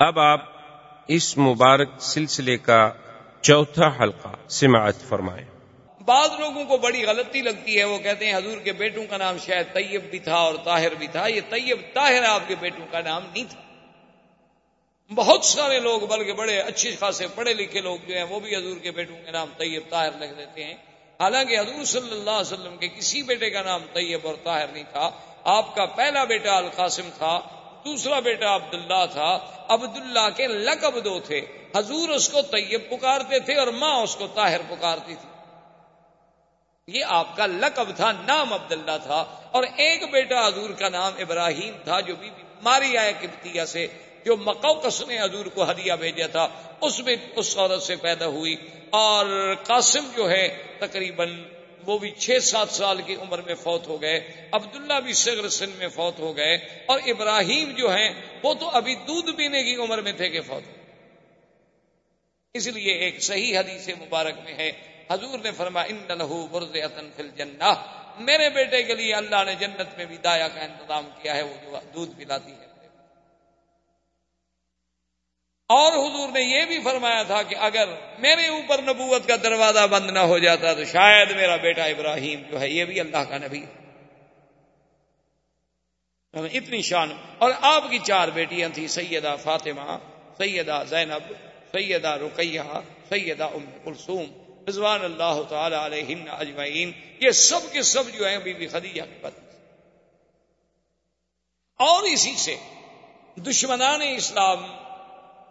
اب آپ اس مبارک سلسلے کا چوتھا حلقہ سماعت فرمائیں۔ بعض لوگوں کو بڑی غلطی لگتی ہے، وہ کہتے ہیں حضور کے بیٹوں کا نام شاید طیب بھی تھا اور طاہر بھی تھا، یہ طیب طاہر آپ کے بیٹوں کا نام نہیں تھا۔ بہت سارے لوگ، بلکہ بڑے اچھے خاصے پڑھے لکھے لوگ جو ہیں، وہ بھی حضور کے بیٹوں کے نام طیب طاہر لکھ دیتے ہیں۔ حالانکہ حضور صلی اللہ علیہ وسلم کے کسی بیٹے کا نام طیب اور طاہر نہیں تھا۔ آپ کا پہلا بیٹا القاسم تھا۔ دوسرا بیٹا عبداللہ تھا، عبداللہ کے لقب دو تھے۔ حضور اس کو طیب پکارتے تھے اور ماں اس کو طاہر پکارتی تھی۔ یہ آپ کا لقب تھا، نام عبداللہ تھا۔ اور ایک بیٹا حضور کا نام ابراہیم تھا، جو بی بی ماری آئے کبتیا سے، جو مقوقس نے حضور کو ہدیہ بھیجا تھا۔ اس میں اس عورت سے پیدا ہوئی۔ اور قاسم جو ہے، تقریباً وہ بھی چھ سات سال کی عمر میں فوت ہو گئے، عبداللہ بھی صغر سن میں فوت ہو گئے اور ابراہیم جو ہیں، وہ تو ابھی دودھ پینے کی عمر میں تھے کہ فوت ہو اس لیے ایک صحیح حدیث مبارک میں ہے، حضور نے فرما ان لہو برز فل جنہ میرے بیٹے کے لیے اللہ نے جنت میں بھی دایا کا انتظام کیا ہے، وہ جو دودھ پلاتی ہے۔ اور حضور نے یہ بھی فرمایا تھا کہ اگر میرے اوپر نبوت کا دروازہ بند نہ ہو جاتا تو شاید میرا بیٹا ابراہیم جو ہے یہ بھی اللہ کا نبی اتنی شان۔ اور آپ کی چار بیٹیاں تھیں، سیدہ فاطمہ، سیدہ زینب، سیدہ رقیہ، سیدہ ام کلثوم، رضوان اللہ تعالی علیہ اجمعین۔ یہ سب کے سب جو ہیں بی بی خدیجہ کے پتہ اور اسی سے دشمنان اسلام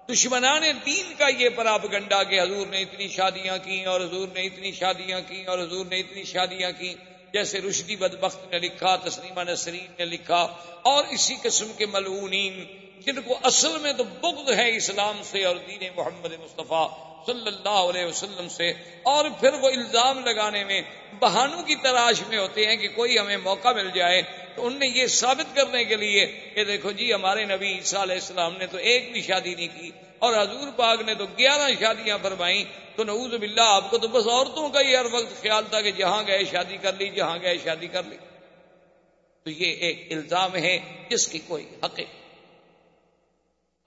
دشمنان دین کا یہ پراپ گنڈا کہ حضور نے اتنی شادیاں کی اور حضور نے اتنی شادیاں کی اور حضور نے اتنی شادیاں کی جیسے رشدی بدبخت نے لکھا، تسلیمہ نسرین نے لکھا، اور اسی قسم کے ملعونین جن کو اصل میں تو بغض ہے اسلام سے اور دین محمد مصطفیٰ صلی اللہ علیہ وسلم سے اور پھر وہ الزام لگانے میں بہانوں کی تلاش میں ہوتے ہیں کہ کوئی ہمیں موقع مل جائے تو ان نے یہ ثابت کرنے کے لیے کہ دیکھو جی ہمارے نبی عیسیٰ علیہ السلام نے تو ایک بھی شادی نہیں کی اور حضور پاک نے تو گیارہ شادیاں فرمائی تو نعوذ باللہ، آپ کو تو بس عورتوں کا ہی ہر وقت خیال تھا کہ جہاں گئے شادی کر لی، جہاں گئے شادی کر لی۔ تو یہ ایک الزام ہے جس کی کوئی حقیقت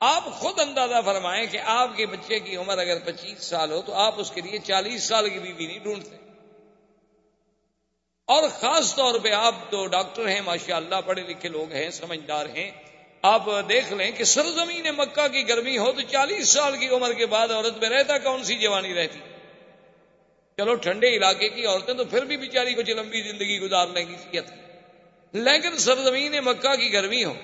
آپ خود اندازہ فرمائیں کہ آپ کے بچے کی عمر اگر پچیس سال ہو تو آپ اس کے لیے چالیس سال کی بیوی نہیں ڈھونڈتے۔ اور خاص طور پہ آپ تو ڈاکٹر ہیں، ماشاء اللہ، پڑھے لکھے لوگ ہیں، سمجھدار ہیں۔ آپ دیکھ لیں کہ سرزمین مکہ کی گرمی ہو تو چالیس سال کی عمر کے بعد عورت میں رہتا کون سی جوانی رہتی؟ چلو، ٹھنڈے علاقے کی عورتیں تو پھر بھی بیچاری کو لمبی زندگی گزار لیں گی لیکن سرزمین مکہ کی گرمی ہو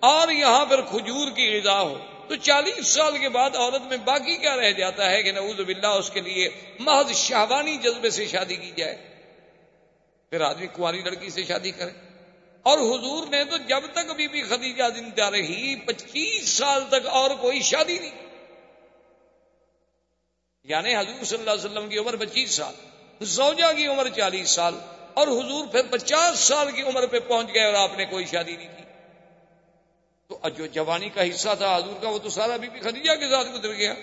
اور یہاں پر کھجور کی غذا ہو، تو چالیس سال کے بعد عورت میں باقی کیا رہ جاتا ہے کہ نعوذ باللہ اس کے لیے محض شہوانی جذبے سے شادی کی جائے؟ پھر آدمی کاری لڑکی سے شادی کرے۔ اور حضور نے تو جب تک ابھی بھی خدیجہ زندہ رہی، پچیس سال تک اور کوئی شادی نہیں۔ یعنی حضور صلی اللہ علیہ وسلم کی عمر پچیس سال، زوجہ کی عمر چالیس سال، اور حضور پھر پچاس سال کی عمر پہ پہنچ گئے اور آپ نے کوئی شادی نہیں کی۔ تو جو جوانی کا حصہ تھا حضور کا، وہ تو سارا بی بی خدیجہ کے ساتھ گزر گیا۔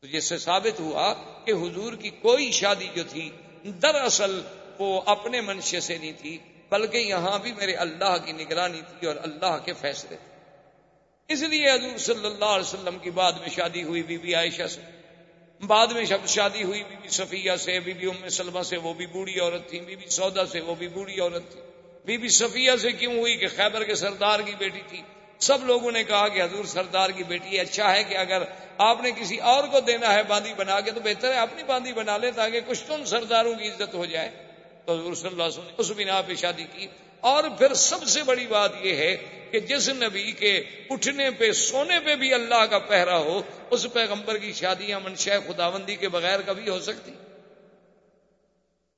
تو جس سے ثابت ہوا کہ حضور کی کوئی شادی جو تھی، دراصل وہ اپنے منشے سے نہیں تھی، بلکہ یہاں بھی میرے اللہ کی نگرانی تھی اور اللہ کے فیصلے تھے۔ اس لیے حضور صلی اللہ علیہ وسلم کی بعد میں شادی ہوئی بی بی عائشہ سے۔ بعد میں شب شادی ہوئی بی بی صفیہ سے، بی بی ام سلمہ سے، وہ بھی بوڑھی عورت تھی، بی بی سودا سے، وہ بھی بوڑھی عورت تھی۔ بی بی صفیہ سے کیوں ہوئی کہ خیبر کے سردار کی بیٹی تھی؟ سب لوگوں نے کہا کہ حضور سردار کی بیٹی اچھا ہے کہ اگر آپ نے کسی اور کو دینا ہے باندھی بنا کے، تو بہتر ہے اپنی باندھی بنا لے تاکہ کچھ تم سرداروں کی عزت ہو جائے۔ تو حضور صلی اللہ علیہ وسلم نے اس بنا پہ شادی کی۔ اور پھر سب سے بڑی بات یہ ہے کہ جس نبی کے اٹھنے پہ، سونے پہ بھی اللہ کا پہرا ہو، اس پیغمبر کی شادیاں منشا خداوندی کے بغیر کبھی ہو سکتی۔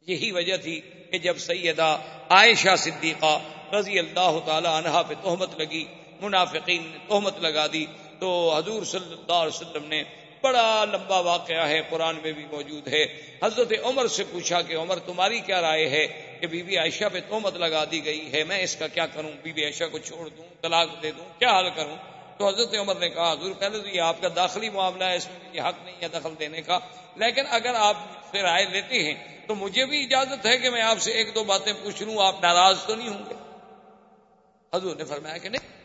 یہی وجہ تھی کہ جب سیدہ عائشہ صدیقہ رضی اللہ تعالی عنہا پہ تہمت لگی، منافقین نے تہمت لگا دی، تو حضور صلی اللہ علیہ وسلم نے بڑا لمبا واقعہ ہے، قرآن میں بھی موجود ہے۔ حضرت عمر سے پوچھا کہ عمر تمہاری کیا رائے ہے کہ بی بی عائشہ پہ تہمت لگا دی گئی ہے؟ میں اس کا کیا کروں؟ بی بی عائشہ کو چھوڑ دوں، طلاق دے دوں، کیا حل کروں؟ تو حضرت عمر نے کہا، حضور پہلے تو یہ آپ کا داخلی معاملہ ہے، اس میں یہ حق نہیں ہے دخل دینے کا۔ لیکن اگر آپ سے رائے لیتے ہیں تو مجھے بھی اجازت ہے کہ میں آپ سے ایک دو باتیں پوچھ لوں، آپ ناراض تو نہیں ہوں گے؟ حضور نے فرمایا کہ نہیں۔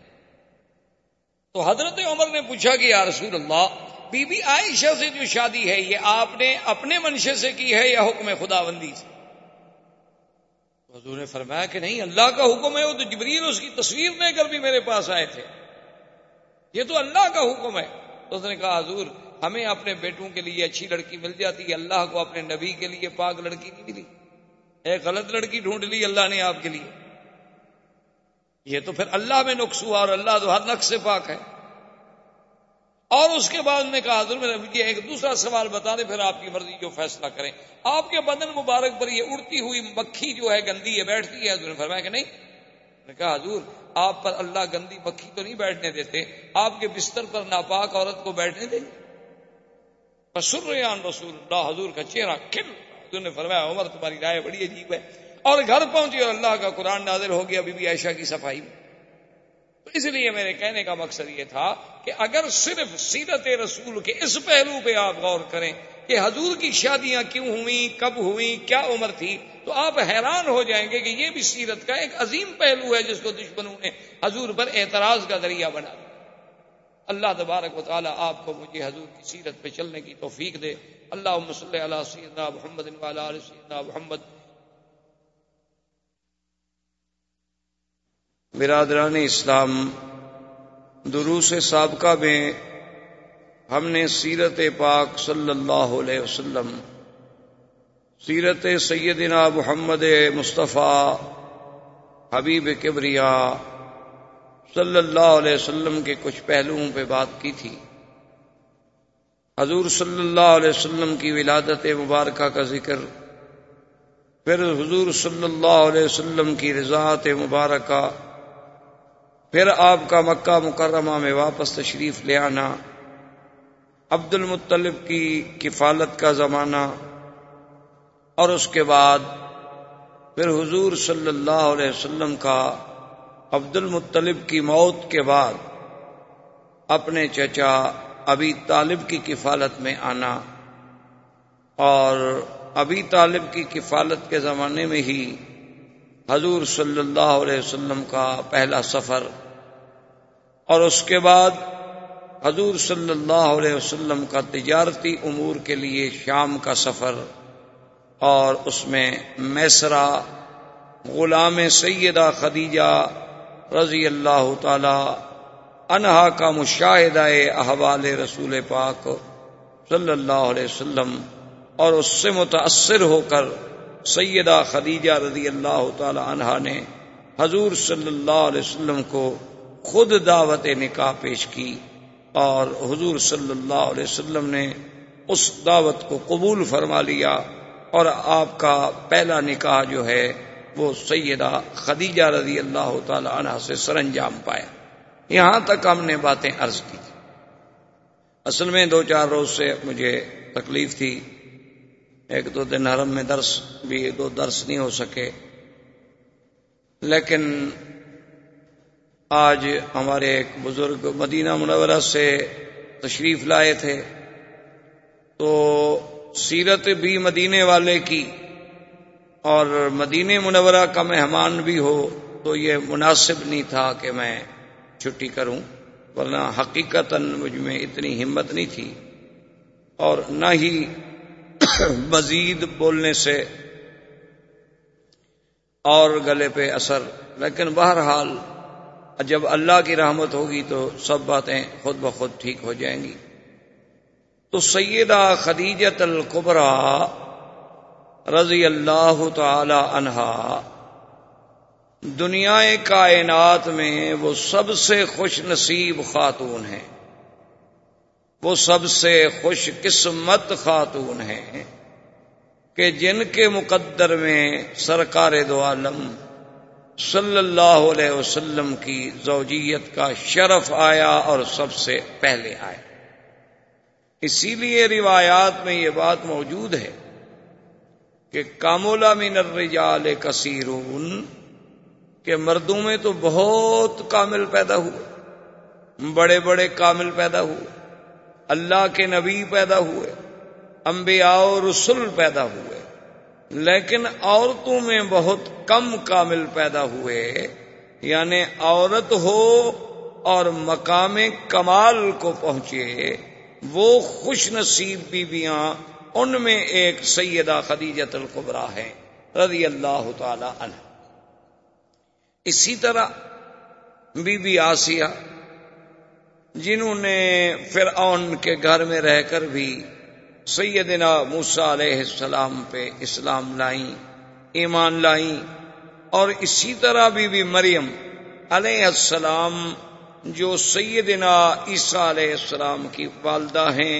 تو حضرت عمر نے پوچھا کہ یا رسول اللہ، بی بی عائشہ سے جو شادی ہے، یہ آپ نے اپنے منشے سے کی ہے یا حکم خدا بندی سے حضور نے فرمایا کہ نہیں، اللہ کا حکم ہے، وہ تو جبریل اس کی تصویر لے کر بھی میرے پاس آئے تھے۔ یہ تو اللہ کا حکم ہے۔ تو اس نے کہا، حضور ہمیں اپنے بیٹوں کے لیے اچھی لڑکی مل جاتی ہے، اللہ کو اپنے نبی کے لیے پاک لڑکی نہیں ملی۔ ایک غلط لڑکی ڈھونڈ لی اللہ نے آپ کے لیے۔ یہ تو پھر اللہ میں نقص ہوا اور اللہ تو ہر نقص سے پاک ہے۔ اور اس کے بعد نے کہا، حضور میرے جی، ایک دوسرا سوال بتا دیں، پھر آپ کی مرضی جو فیصلہ کریں۔ آپ کے بدن مبارک پر یہ اڑتی ہوئی مکھی جو ہے، گندی ہے، بیٹھتی ہے۔ حضور نے فرمایا کہ نہیں۔ نے کہا، حضور، آپ پر اللہ گندی مکھی تو نہیں بیٹھنے دیتے، آپ کے بستر پر ناپاک عورت کو بیٹھنے دیں۔ رسول رسول اللہ حضور کا چہرہ کھل۔ حضور نے فرمایا، عمر تمہاری رائے بڑی عجیب ہے۔ اور گھر پہنچی اور اللہ کا قرآن نازل ہو گیا بی بی عائشہ کی صفائی میں۔ تو اس لیے میرے کہنے کا مقصد یہ تھا کہ اگر صرف سیرت رسول کے اس پہلو پہ آپ غور کریں کہ حضور کی شادیاں کیوں ہوئیں، کب ہوئیں، کیا عمر تھی، تو آپ حیران ہو جائیں گے کہ یہ بھی سیرت کا ایک عظیم پہلو ہے جس کو دشمنوں نے حضور پر اعتراض کا ذریعہ بنا دیا۔ اللہ تبارک و تعالیٰ آپ کو مجھے حضور کی سیرت پہ چلنے کی توفیق دے۔ اللہ مسلح علیہ سیدنا محمد سیدنا محمد۔ برادران اسلام، دروس سابقہ میں ہم نے سیرت پاک صلی اللہ علیہ وسلم، سیرت سیدنا محمد مصطفیٰ حبیب کبریا صلی اللہ علیہ وسلم کے کچھ پہلوؤں پہ بات کی تھی۔ حضور صلی اللہ علیہ وسلم کی ولادت مبارکہ کا ذکر، پھر حضور صلی اللہ علیہ وسلم کی رضاعت مبارکہ، پھر آپ کا مکہ مکرمہ میں واپس تشریف لے آنا عبد المطلب کی کفالت کا زمانہ، اور اس کے بعد پھر حضور صلی اللہ علیہ وسلم کا عبد المطلب کی موت کے بعد اپنے چچا ابھی طالب کی کفالت میں آنا اور ابھی طالب کی کفالت کے زمانے میں ہی حضور صلی اللہ علیہ وسلم کا پہلا سفر اور اس کے بعد حضور صلی اللہ علیہ وسلم کا تجارتی امور کے لیے شام کا سفر اور اس میں میسرا غلام سیدہ خدیجہ رضی اللہ تعالی انہا کا مشاہدہ احوال رسول پاک صلی اللہ علیہ وسلم اور اس سے متاثر ہو کر سیدہ خدیجہ رضی اللہ تعالی عنہا نے حضور صلی اللہ علیہ وسلم کو خود دعوت نکاح پیش کی اور حضور صلی اللہ علیہ وسلم نے اس دعوت کو قبول فرما لیا اور آپ کا پہلا نکاح جو ہے وہ سیدہ خدیجہ رضی اللہ تعالی عنہ سے سر انجام پایا۔ یہاں تک ہم نے باتیں عرض کی۔ اصل میں دو چار روز سے مجھے تکلیف تھی۔ ایک دو دن حرم میں درس، بھی دو درس نہیں ہو سکے۔ لیکن آج ہمارے ایک بزرگ مدینہ منورہ سے تشریف لائے تھے۔ تو سیرت بھی مدینے والے کی اور مدینہ منورہ کا مہمان بھی ہو تو یہ مناسب نہیں تھا کہ میں چھٹی کروں، ورنہ حقیقت مجھ میں اتنی ہمت نہیں تھی۔ اور نہ ہی مزید بولنے سے اور گلے پہ اثر۔ لیکن بہرحال جب اللہ کی رحمت ہوگی تو سب باتیں خود بخود ٹھیک ہو جائیں گی۔ تو سیدہ خدیجت القبرا رضی اللہ تعالی عنہا۔ دنیا کائنات میں وہ سب سے خوش نصیب خاتون ہیں۔ وہ سب سے خوش قسمت خاتون ہیں۔ کہ جن کے مقدر میں سرکار دو عالم صلی اللہ علیہ وسلم کی زوجیت کا شرف آیا اور سب سے پہلے آیا اسی لیے روایات میں یہ بات موجود ہے کہ کامولا من الرجال کثیرون، کہ مردوں میں تو بہت کامل پیدا ہوئے، بڑے بڑے کامل پیدا ہوئے، اللہ کے نبی پیدا ہوئے، انبیاء و رسول پیدا ہوئے، لیکن عورتوں میں بہت کم کامل پیدا ہوئے یعنی عورت ہو اور مقام کمال کو پہنچے، وہ خوش نصیب بیویاں ان میں ایک سیدہ خدیجت القبرا ہے، رضی اللہ تعالی عنہ۔ اسی طرح بی بی آسیہ، جنہوں نے فرعون کے گھر میں رہ کر بھی سیدنا موسا علیہ السلام پہ اسلام لائیں ایمان لائیں اور اسی طرح بی بی مریم علیہ السلام، جو سیدنا عیسیٰ علیہ السلام کی والدہ ہیں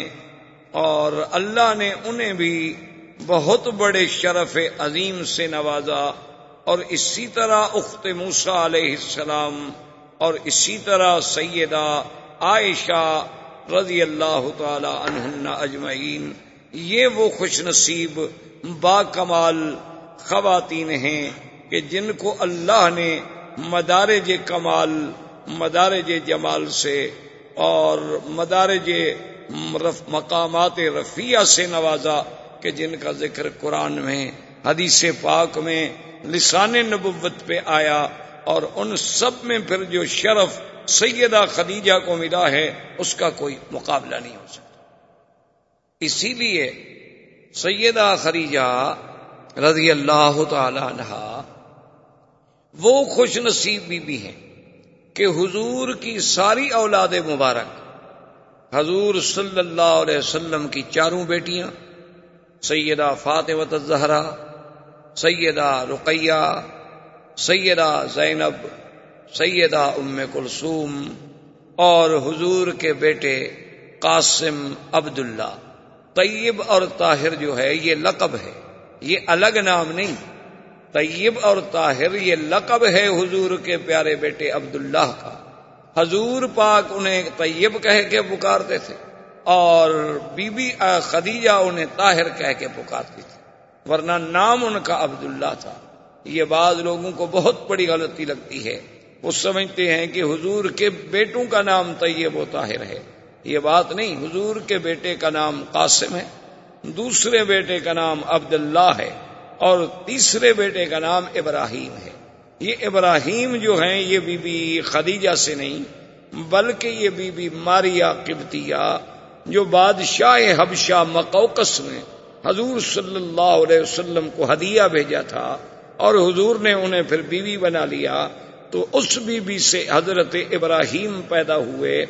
اور اللہ نے انہیں بھی بہت بڑے شرف عظیم سے نوازا اور اسی طرح اخت موسا علیہ السلام اور اسی طرح سیدہ عائشہ رضی اللہ تعالی عنہن اجمعین، یہ وہ خوش نصیب با کمال خواتین ہیں کہ جن کو اللہ نے مدارج کمال، مدارج جمال سے اور مدارج مقامات رفیہ سے نوازا کہ جن کا ذکر قرآن میں، حدیث پاک میں، لسان نبوت پہ آیا اور ان سب میں پھر جو شرف سیدہ خدیجہ کو ملا ہے، اس کا کوئی مقابلہ نہیں ہو سکتا۔ اسی لیے سیدہ خدیجہ رضی اللہ تعالی عنہ وہ خوش نصیب بی بی ہیں کہ حضور کی ساری اولاد مبارک حضور صلی اللہ علیہ وسلم کی چاروں بیٹیاں، سیدہ فاطمت الزہرا، سیدہ رقیہ، سیدہ زینب، سیدہ ام کلثوم اور حضور کے بیٹے قاسم عبداللہ۔ طیب اور طاہر جو ہے، یہ لقب ہے۔ یہ الگ نام نہیں۔ طیب اور طاہر، یہ لقب ہے حضور کے پیارے بیٹے عبداللہ کا۔ حضور پاک انہیں طیب کہہ کے پکارتے تھے اور بی بی خدیجہ انہیں طاہر کہہ کے پکارتی تھی۔ ورنہ نام ان کا عبداللہ تھا۔ یہ بعض لوگوں کو بہت بڑی غلطی لگتی ہے۔ وہ سمجھتے ہیں کہ حضور کے بیٹوں کا نام طیب و طاہر ہے۔ یہ بات نہیں، حضور کے بیٹے کا نام قاسم ہے، دوسرے بیٹے کا نام عبداللہ ہے اور تیسرے بیٹے کا نام ابراہیم ہے۔ یہ ابراہیم جو ہیں، یہ بی بی خدیجہ سے نہیں، بلکہ یہ بی بی ماریا قبطیہ، جو بادشاہ حبشہ مکوکس میں حضور صلی اللہ علیہ وسلم کو ہدیہ بھیجا تھا اور حضور نے انہیں پھر بیوی بنا لیا، تو اس بی بی سے حضرت ابراہیم پیدا ہوئے۔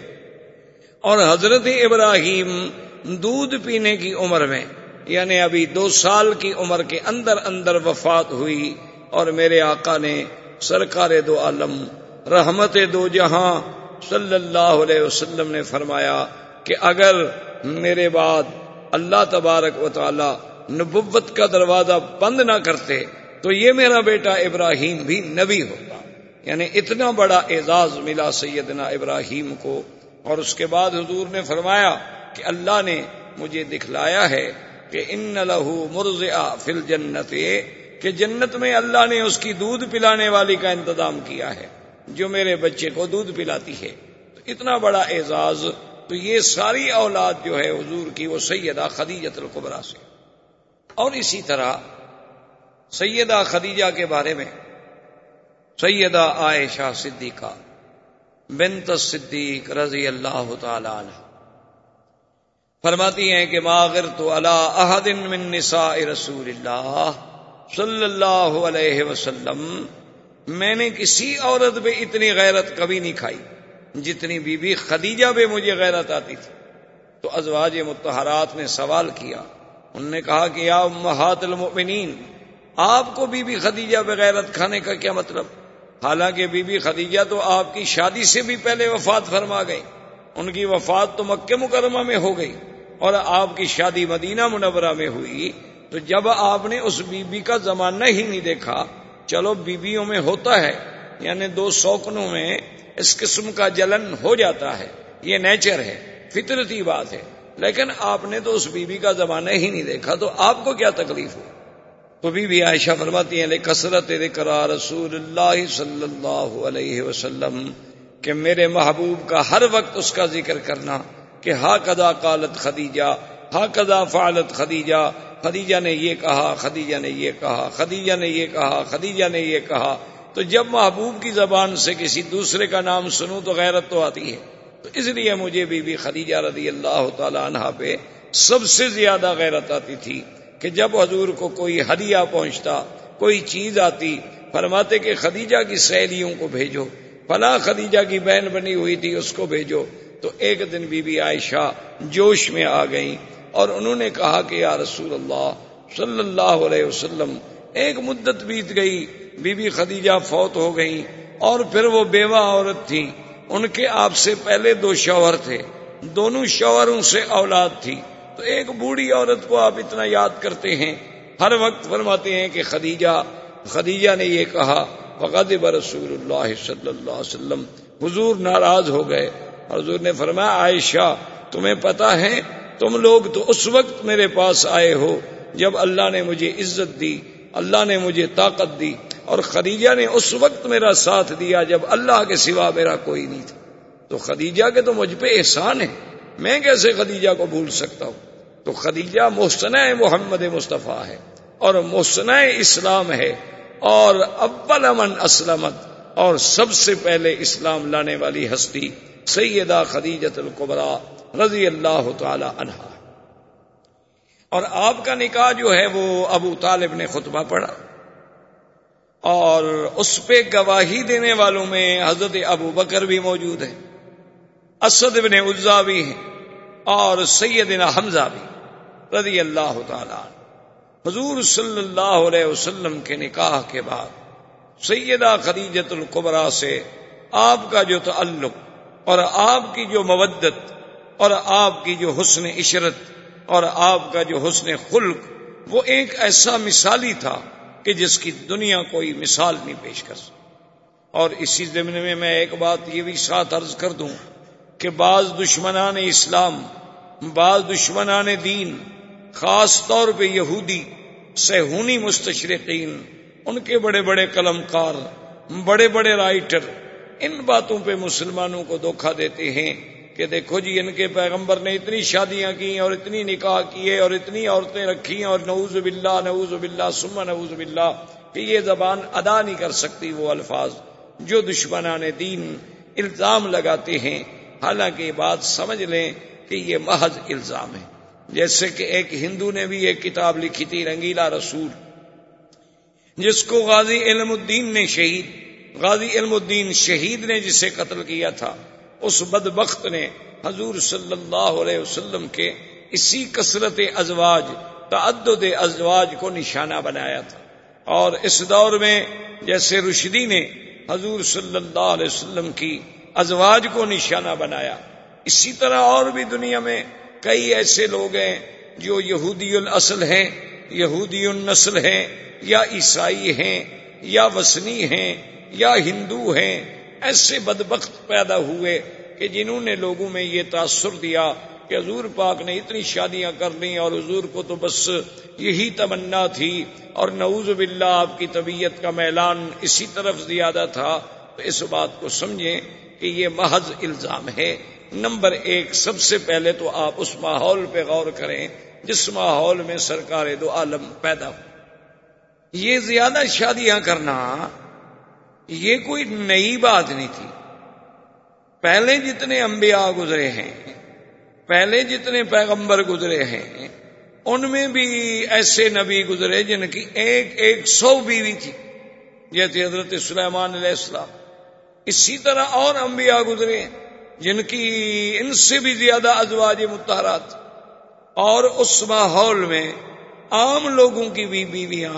اور حضرت ابراہیم دودھ پینے کی عمر میں یعنی ابھی دو سال کی عمر کے اندر اندر وفات ہوئی اور میرے آقا نے سرکار دو عالم، رحمت دو جہاں صلی اللہ علیہ وسلم نے فرمایا کہ اگر میرے بعد اللہ تبارک و تعالی نبوت کا دروازہ بند نہ کرتے تو یہ میرا بیٹا ابراہیم بھی نبی ہوتا۔ یعنی اتنا بڑا اعزاز ملا سیدنا ابراہیم کو۔ اور اس کے بعد حضور نے فرمایا کہ اللہ نے مجھے دکھلایا ہے کہ ان لہو مرز فل جنت کہ جنت میں اللہ نے اس کی دودھ پلانے والی کا انتظام کیا ہے، جو میرے بچے کو دودھ پلاتی ہے۔ تو اتنا بڑا اعزاز، تو یہ ساری اولاد جو ہے حضور کی، وہ سیدہ خدیجت القبرا سے۔ اور اسی طرح سیدہ خدیجہ کے بارے میں سیدہ عائشہ صدیقہ بنت صدیق رضی اللہ تعالی عنہ فرماتی ہیں کہ ماغر تو اللہ احدن من نساء رسول اللہ۔ صلی اللہ علیہ وسلم، میں نے کسی عورت پہ اتنی غیرت کبھی نہیں کھائی، جتنی بی بی خدیجہ پہ مجھے غیرت آتی تھی۔ تو ازواج متحرات نے سوال کیا انہوں نے کہا کہ یا امہات المؤمنین، آپ کو بی بی خدیجہ پہ غیرت کھانے کا کیا مطلب؟ حالانکہ بی بی خدیجہ تو آپ کی شادی سے بھی پہلے وفات فرما گئی ان کی وفات تو مکہ مکرمہ میں ہو گئی اور آپ کی شادی مدینہ منورہ میں ہوئی۔ تو جب آپ نے اس بی بی کا زمانہ ہی نہیں دیکھا، چلو بیویوں میں ہوتا ہے یعنی دو سوکنوں میں اس قسم کا جلن ہو جاتا ہے، یہ نیچر ہے، فطرتی بات ہے۔ لیکن آپ نے تو اس بی بی کا زمانہ ہی نہیں دیکھا، تو آپ کو کیا تکلیف ہو تو بی بی عائشہ فرماتی ہیں کثرت رسول اللہ صلی اللہ علیہ وسلم، کہ میرے محبوب کا ہر وقت اس کا ذکر کرنا، کہ ہا کدا قالت خدیجہ ہا کدا فعلت خدیجہ خدیجہ نے یہ کہا، خدیجہ نے یہ کہا، خدیجہ نے یہ کہا، خدیجہ نے یہ کہا۔ تو جب محبوب کی زبان سے کسی دوسرے کا نام سنوں تو غیرت تو آتی ہے۔ تو اس لیے مجھے بی بی خدیجہ رضی اللہ تعالی عنہ پہ سب سے زیادہ غیرت آتی تھی کہ جب حضور کو کوئی ہدیہ پہنچتا، کوئی چیز آتی، فرماتے کہ خدیجہ کی سہیلیوں کو بھیجو، فلاں خدیجہ کی بہن بنی ہوئی تھی اس کو بھیجو۔ تو ایک دن بی بی عائشہ جوش میں آ گئی اور انہوں نے کہا کہ یا رسول اللہ صلی اللہ علیہ وسلم، ایک مدت بیت گئی بی بی خدیجہ فوت ہو گئی اور پھر وہ بیوہ عورت تھی ان کے آپ سے پہلے دو شوہر تھے، دونوں شوہروں سے اولاد تھی۔ تو ایک بوڑھی عورت کو آپ اتنا یاد کرتے ہیں، ہر وقت فرماتے ہیں کہ خدیجہ خدیجہ نے یہ کہا، فقد رسول اللہ صلی اللہ علیہ وسلم، حضور ناراض ہو گئے۔ حضور نے فرمایا، عائشہ، تمہیں پتا ہے تم لوگ تو اس وقت میرے پاس آئے ہو جب اللہ نے مجھے عزت دی، اللہ نے مجھے طاقت دی اور خدیجہ نے اس وقت میرا ساتھ دیا جب اللہ کے سوا میرا کوئی نہیں تھا۔ تو خدیجہ کے تو مجھ پہ احسان ہے۔ میں کیسے خدیجہ کو بھول سکتا ہوں؟ تو خدیجہ محسنہ محمد مصطفیٰ ہے اور محسنہ اسلام ہے اور اول امن اسلمت اور سب سے پہلے اسلام لانے والی ہستی سیدہ خدیجت القبرا رضی اللہ تعالی عنہا اور آپ کا نکاح جو ہے وہ ابو طالب نے خطبہ پڑھا۔ اور اس پہ گواہی دینے والوں میں حضرت ابو بکر بھی موجود ہے اسد ابن عزا بھی ہیں۔ اور سیدنا حمزہ بھی۔ رضی اللہ تعالی حضور صلی اللہ علیہ وسلم کے نکاح کے بعد سیدہ خدیجت القبرا سے آپ کا جو تعلق اور آپ کی جو مودت اور آپ کی جو حسن عشرت اور آپ کا جو حسن خلق، وہ ایک ایسا مثالی تھا کہ جس کی دنیا کوئی مثال نہیں پیش کر سکتی اور اسی زمین میں میں ایک بات یہ بھی ساتھ عرض کر دوں کہ بعض دشمنان اسلام، بعض دشمنان دین، خاص طور پہ یہودی سہونی مستشرقین، ان کے بڑے بڑے قلم کار بڑے بڑے رائٹر، ان باتوں پہ مسلمانوں کو دھوکھا دیتے ہیں۔ کہ دیکھو جی ان کے پیغمبر نے اتنی شادیاں کی اور اتنی نکاح کیے اور اتنی عورتیں رکھی اور نعوذ باللہ نعوذ باللہ سما نعوذ باللہ کہ یہ زبان ادا نہیں کر سکتی وہ الفاظ جو دشمنان دین الزام لگاتے ہیں۔ حالانکہ بات سمجھ لیں کہ یہ محض الزام ہے۔ جیسے کہ ایک ہندو نے بھی ایک کتاب لکھی تھی، رنگیلا رسول، جس کو غازی علم الدین نے شہید، غازی علم الدین شہید نے جسے قتل کیا تھا۔ اس بدبخت نے حضور صلی اللہ علیہ وسلم کے اسی کثرت ازواج، تعدد ازواج کو نشانہ بنایا تھا۔ اور اس دور میں جیسے رشدی نے حضور صلی اللہ علیہ وسلم کی ازواج کو نشانہ بنایا، اسی طرح اور بھی دنیا میں کئی ایسے لوگ ہیں جو یہودی الاصل ہیں، یہودی النسل ہیں، یا عیسائی ہیں، یا وسنی ہیں، یا ہندو ہیں۔ ایسے بدبخت پیدا ہوئے کہ جنہوں نے لوگوں میں یہ تاثر دیا کہ حضور پاک نے اتنی شادیاں کر لی اور حضور کو تو بس یہی تمنا تھی اور نعوذ باللہ آپ کی طبیعت کا میلان اسی طرف زیادہ تھا، تو اس بات کو سمجھیں کہ یہ محض الزام ہے۔ نمبر ایک، سب سے پہلے تو آپ اس ماحول پہ غور کریں جس ماحول میں سرکار دو عالم پیدا ہو یہ زیادہ شادیاں کرنا یہ کوئی نئی بات نہیں تھی۔ پہلے جتنے انبیاء گزرے ہیں، پہلے جتنے پیغمبر گزرے ہیں، ان میں بھی ایسے نبی گزرے جن کی ایک ایک سو بیوی تھی جیسے حضرت سلیمان علیہ السلام۔ اسی طرح اور انبیاء گزرے ہیں، جن کی ان سے بھی زیادہ ازواج متحرات۔ اور اس ماحول میں عام لوگوں کی بھی بیویاں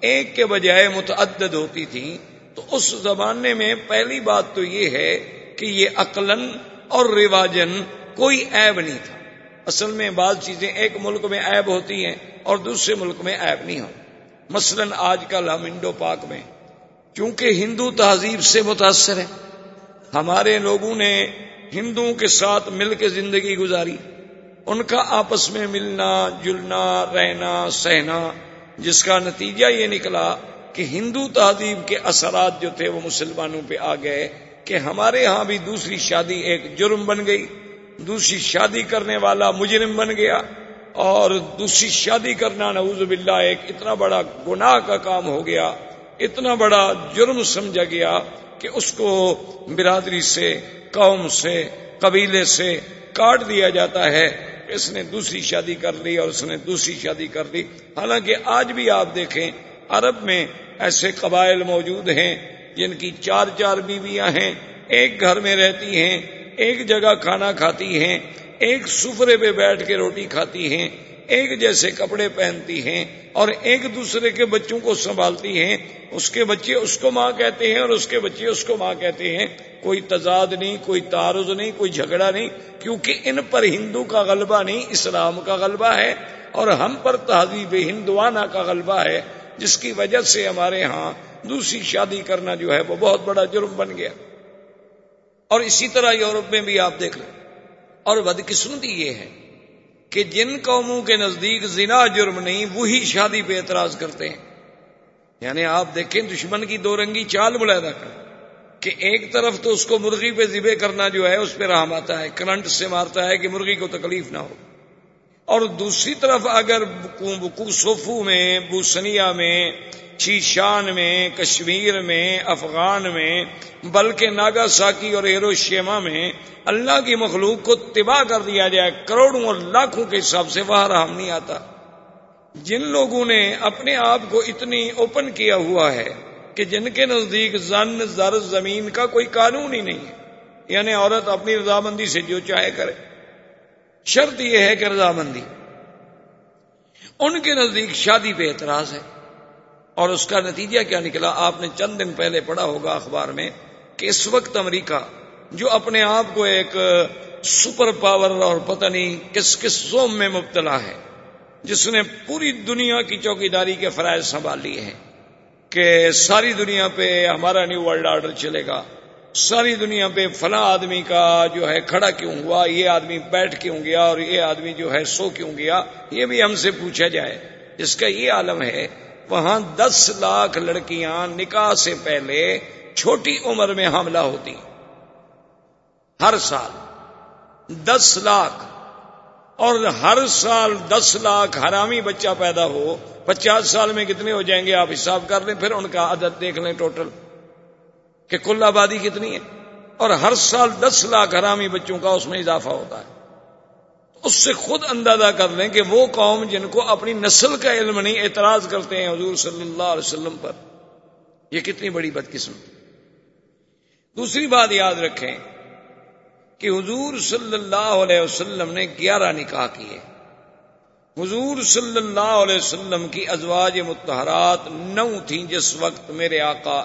ایک کے بجائے متعدد ہوتی تھیں۔ تو اس زمانے میں پہلی بات تو یہ ہے کہ یہ عقلن اور رواجن کوئی عیب نہیں تھا۔ اصل میں بعض چیزیں ایک ملک میں عیب ہوتی ہیں اور دوسرے ملک میں عیب نہیں ہو مثلا آج کل ہم انڈو پاک میں، چونکہ ہندو تہذیب سے متاثر ہے ہمارے لوگوں نے ہندوؤں کے ساتھ مل کے زندگی گزاری۔ ان کا آپس میں ملنا، جلنا، رہنا، سہنا، جس کا نتیجہ یہ نکلا کہ ہندو تہذیب کے اثرات جو تھے وہ مسلمانوں پہ آ گئے کہ ہمارے ہاں بھی دوسری شادی ایک جرم بن گئی، دوسری شادی کرنے والا مجرم بن گیا اور دوسری شادی کرنا نعوذ باللہ ایک اتنا بڑا گناہ کا کام ہو گیا، اتنا بڑا جرم سمجھا گیا کہ اس کو برادری سے، قوم سے، قبیلے سے کاٹ دیا جاتا ہے۔ اس نے دوسری شادی کر لی اور اس نے دوسری شادی کر لی حالانکہ آج بھی آپ دیکھیں عرب میں ایسے قبائل موجود ہیں جن کی چار چار بیویاں ہیں، ایک گھر میں رہتی ہیں، ایک جگہ کھانا کھاتی ہیں، ایک سفرے پہ بیٹھ کے روٹی کھاتی ہیں، ایک جیسے کپڑے پہنتی ہیں اور ایک دوسرے کے بچوں کو سنبھالتی ہیں۔ اس کے بچے اس کو ماں کہتے ہیں اور اس کے بچے اس کو ماں کہتے ہیں۔ کوئی تضاد نہیں، کوئی تعارض نہیں، کوئی جھگڑا نہیں، کیونکہ ان پر ہندو کا غلبہ نہیں، اسلام کا غلبہ ہے اور ہم پر تہذیب ہندوانہ کا غلبہ ہے۔ جس کی وجہ سے ہمارے ہاں دوسری شادی کرنا جو ہے وہ بہت بڑا جرم بن گیا۔ اور اسی طرح یورپ میں بھی آپ دیکھ لیں۔ اور بدقسمتی یہ ہے کہ جن قوموں کے نزدیک زنا جرم نہیں، وہی شادی پہ اعتراض کرتے ہیں۔ یعنی آپ دیکھیں دشمن کی دو رنگی چال ملاحدہ کر۔ کہ ایک طرف تو اس کو مرغی پہ ذبے کرنا جو ہے، اس پہ رحم آتا ہے، کرنٹ سے مارتا ہے کہ مرغی کو تکلیف نہ ہو۔ اور دوسری طرف اگر سوفو میں بوسنیا میں، چیشان میں، کشمیر میں، افغان میں، بلکہ ناگا ساکی اور ایرو شیما میں اللہ کی مخلوق کو تباہ کر دیا جائے، کروڑوں اور لاکھوں کے حساب سے وہاں رحم نہیں آتا۔ جن لوگوں نے اپنے آپ کو اتنی اوپن کیا ہوا ہے کہ جن کے نزدیک زن زر زمین کا کوئی قانون ہی نہیں ہے یعنی عورت اپنی رضامندی سے جو چاہے کرے۔ شرط یہ ہے کہ رضامندی۔ ان کے نزدیک شادی پہ اعتراض ہے اور اس کا نتیجہ کیا نکلا؟ آپ نے چند دن پہلے پڑھا ہوگا اخبار میں کہ اس وقت امریکہ، جو اپنے آپ کو ایک سپر پاور اور پتہ نہیں کس کس زوم میں مبتلا ہے، جس نے پوری دنیا کی چوکی داری کے فرائض سنبھال لیے ہیں کہ ساری دنیا پہ ہمارا نیو ورلڈ آرڈر چلے گا۔ ساری دنیا پہ فلاں آدمی کا جو ہے کھڑا کیوں ہوا؟ یہ آدمی بیٹھ کیوں گیا اور یہ آدمی جو ہے سو کیوں گیا؟ یہ بھی ہم سے پوچھا جائے۔ جس کا یہ عالم ہے، وہاں دس لاکھ لڑکیاں نکاح سے پہلے چھوٹی عمر میں حاملہ ہوتی۔ ہر سال دس لاکھ۔ اور ہر سال دس لاکھ حرامی بچہ پیدا ہو، پچاس سال میں کتنے ہو جائیں گے؟ آپ حساب کر لیں، پھر ان کا عدد دیکھ لیں ٹوٹل۔ کہ کل آبادی کتنی ہے اور ہر سال دس لاکھ حرامی بچوں کا اس میں اضافہ ہوتا ہے۔ اس سے خود اندازہ کر لیں کہ وہ قوم جن کو اپنی نسل کا علم نہیں، اعتراض کرتے ہیں حضور صلی اللہ علیہ وسلم پر، یہ کتنی بڑی بدقسمت دوسری بات یاد رکھیں کہ حضور صلی اللہ علیہ وسلم نے گیارہ نکاح کیے۔ حضور صلی اللہ علیہ وسلم کی ازواج متحرات نو تھیں جس وقت میرے آقا